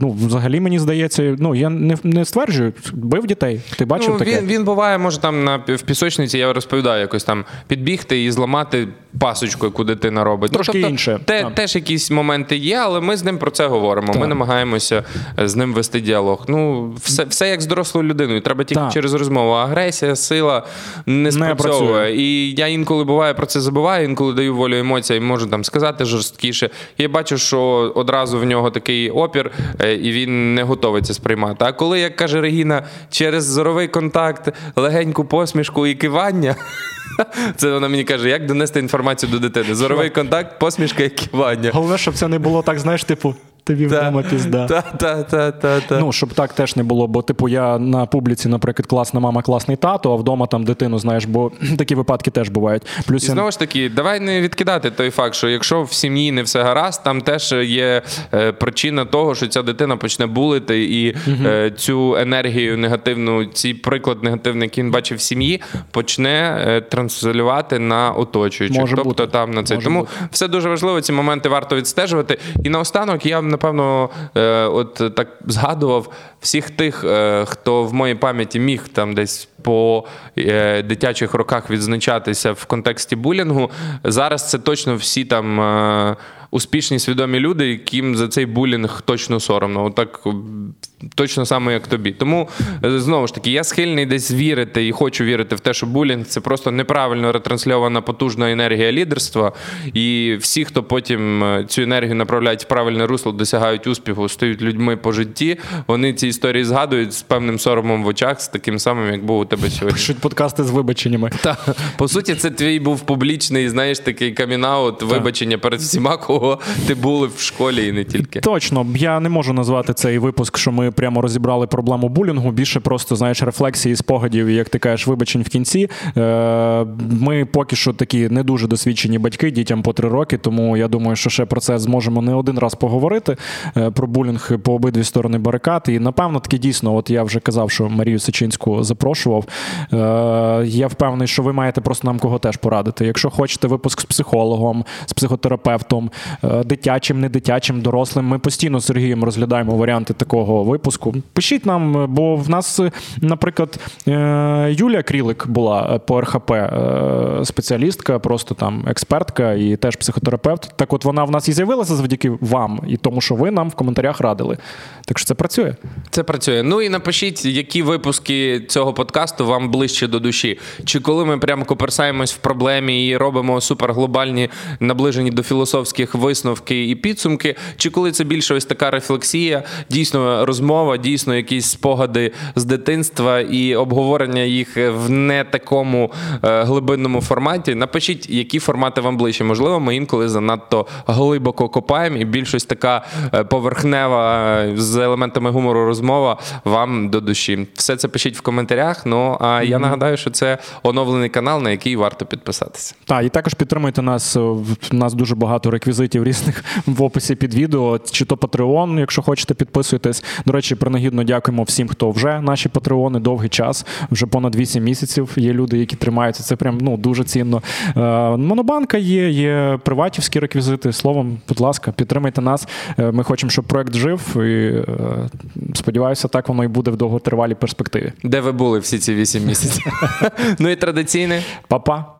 ну, взагалі мені здається, ну я не не стверджую, бив дітей. Ти бачив ну, таке? Він він буває, може там на в пісочниці, я розповідаю, якось там підбігти і зламати пасочку, яку дитина робить. Ну, Трошки ну, тобто, інше. Те, теж якісь моменти є, але ми з ним про це говоримо. Так. Ми намагаємося е, з ним вести діалог. Ну, все все як з дорослою людиною. Треба тільки так. через розмову. Агресія, сила не спрацьовує. І я інколи буває про це забуваю, інколи даю волю емоціям, можу там сказати жорсткіше. Я бачу, що одразу в нього такий опір, е, і він не готовий це сприймати. А коли, як каже Регіна, через зоровий контакт, легеньку посмішку і кивання. Це вона мені каже, як донести інформацію до дитини. Зоровий контакт, посмішка і кивання. Головне, щоб це не було так, знаєш, типу. Тобі вдома пізда. Та, та, та, та, та. Ну, щоб так теж не було, бо, типу, я на публіці, наприклад, класна мама, класний тато, а вдома там дитину, знаєш, бо такі випадки теж бувають. Плюс І знову ж таки, давай не відкидати той факт, що якщо в сім'ї не все гаразд, там теж є е, причина того, що ця дитина почне булити, і е, цю енергію негативну, цей приклад негативний, який він бачив в сім'ї, почне е, транслювати на оточуючих. Може тобто бути. там на це. Може Тому бути. все дуже важливо, ці моменти варто відстежувати. І наостанок я напевно, е, от так згадував всіх тих, е, хто в моїй пам'яті міг там десь по е, дитячих роках відзначатися в контексті булінгу. Зараз це точно всі там успішні свідомі люди, яким за цей булінг точно соромно. Отак точно саме, як тобі. Тому знову ж таки, я схильний десь вірити і хочу вірити в те, що булінг це просто неправильно ретрансльована потужна енергія лідерства. І всі, хто потім цю енергію направляють в правильне русло, досягають успіху, стають людьми по житті. Вони ці історії згадують з певним соромом в очах, з таким самим, як був у тебе сьогодні. Пишуть подкасти з вибаченнями. Так. По суті, це твій був публічний, знаєш, такий камінаут, вибачення перед всіма, кого ти були в школі і не тільки. Точно, я не можу назвати цей випуск, що ми прямо розібрали проблему булінгу. Більше просто знаєш рефлексії, спогадів, як ти кажеш, вибачень в кінці. Е, ми поки що такі не дуже досвідчені батьки, дітям по три роки. Тому я думаю, що ще про це зможемо не один раз поговорити. Е, про булінг по обидві сторони барикад. І напевно таки дійсно, от я вже казав, що Марію Сичинську запрошував. Е, я впевнений, що ви маєте просто нам кого теж порадити. Якщо хочете випуск з психологом, з психотерапевтом, дитячим, не дитячим, дорослим. Ми постійно з Сергієм розглядаємо варіанти такого випуску. Пишіть нам, бо в нас, наприклад, е, Юлія Крілик була по РХП е, спеціалістка, просто там експертка і теж психотерапевт. Так, от вона в нас і з'явилася завдяки вам, і тому, що ви нам в коментарях радили. Так що це працює. Це працює. Ну і напишіть, які випуски цього подкасту вам ближче до душі. Чи коли ми прямо коперсаємось в проблемі і робимо суперглобальні наближені до філософських висновки і підсумки, чи коли це більше ось така рефлексія, дійсно розмова, дійсно якісь спогади з дитинства і обговорення їх в не такому е, глибинному форматі. Напишіть, які формати вам ближче. Можливо, ми інколи занадто глибоко копаємо, і більшось така е, поверхнева е, з елементами гумору розмова вам до душі. Все це пишіть в коментарях. Ну а mm-hmm. я нагадаю, що це оновлений канал, на який варто підписатися. Так, і також підтримуйте нас. В нас дуже багато реквізитів різних в описі під відео, чи то Patreon, якщо хочете, підписуйтесь. До речі, принагідно дякуємо всім, хто вже наші патреони довгий час, вже понад 8 місяців. Є люди, які тримаються. Це прям ну дуже цінно. Е, Монобанка є, є приватівські реквізити. Словом, будь ласка, підтримайте нас. Е, Ми хочемо, щоб проект жив, і е, сподіваюся, так воно і буде в довготривалій перспективі. Де ви були всі ці вісім місяців? ну і традиційне. Па-па!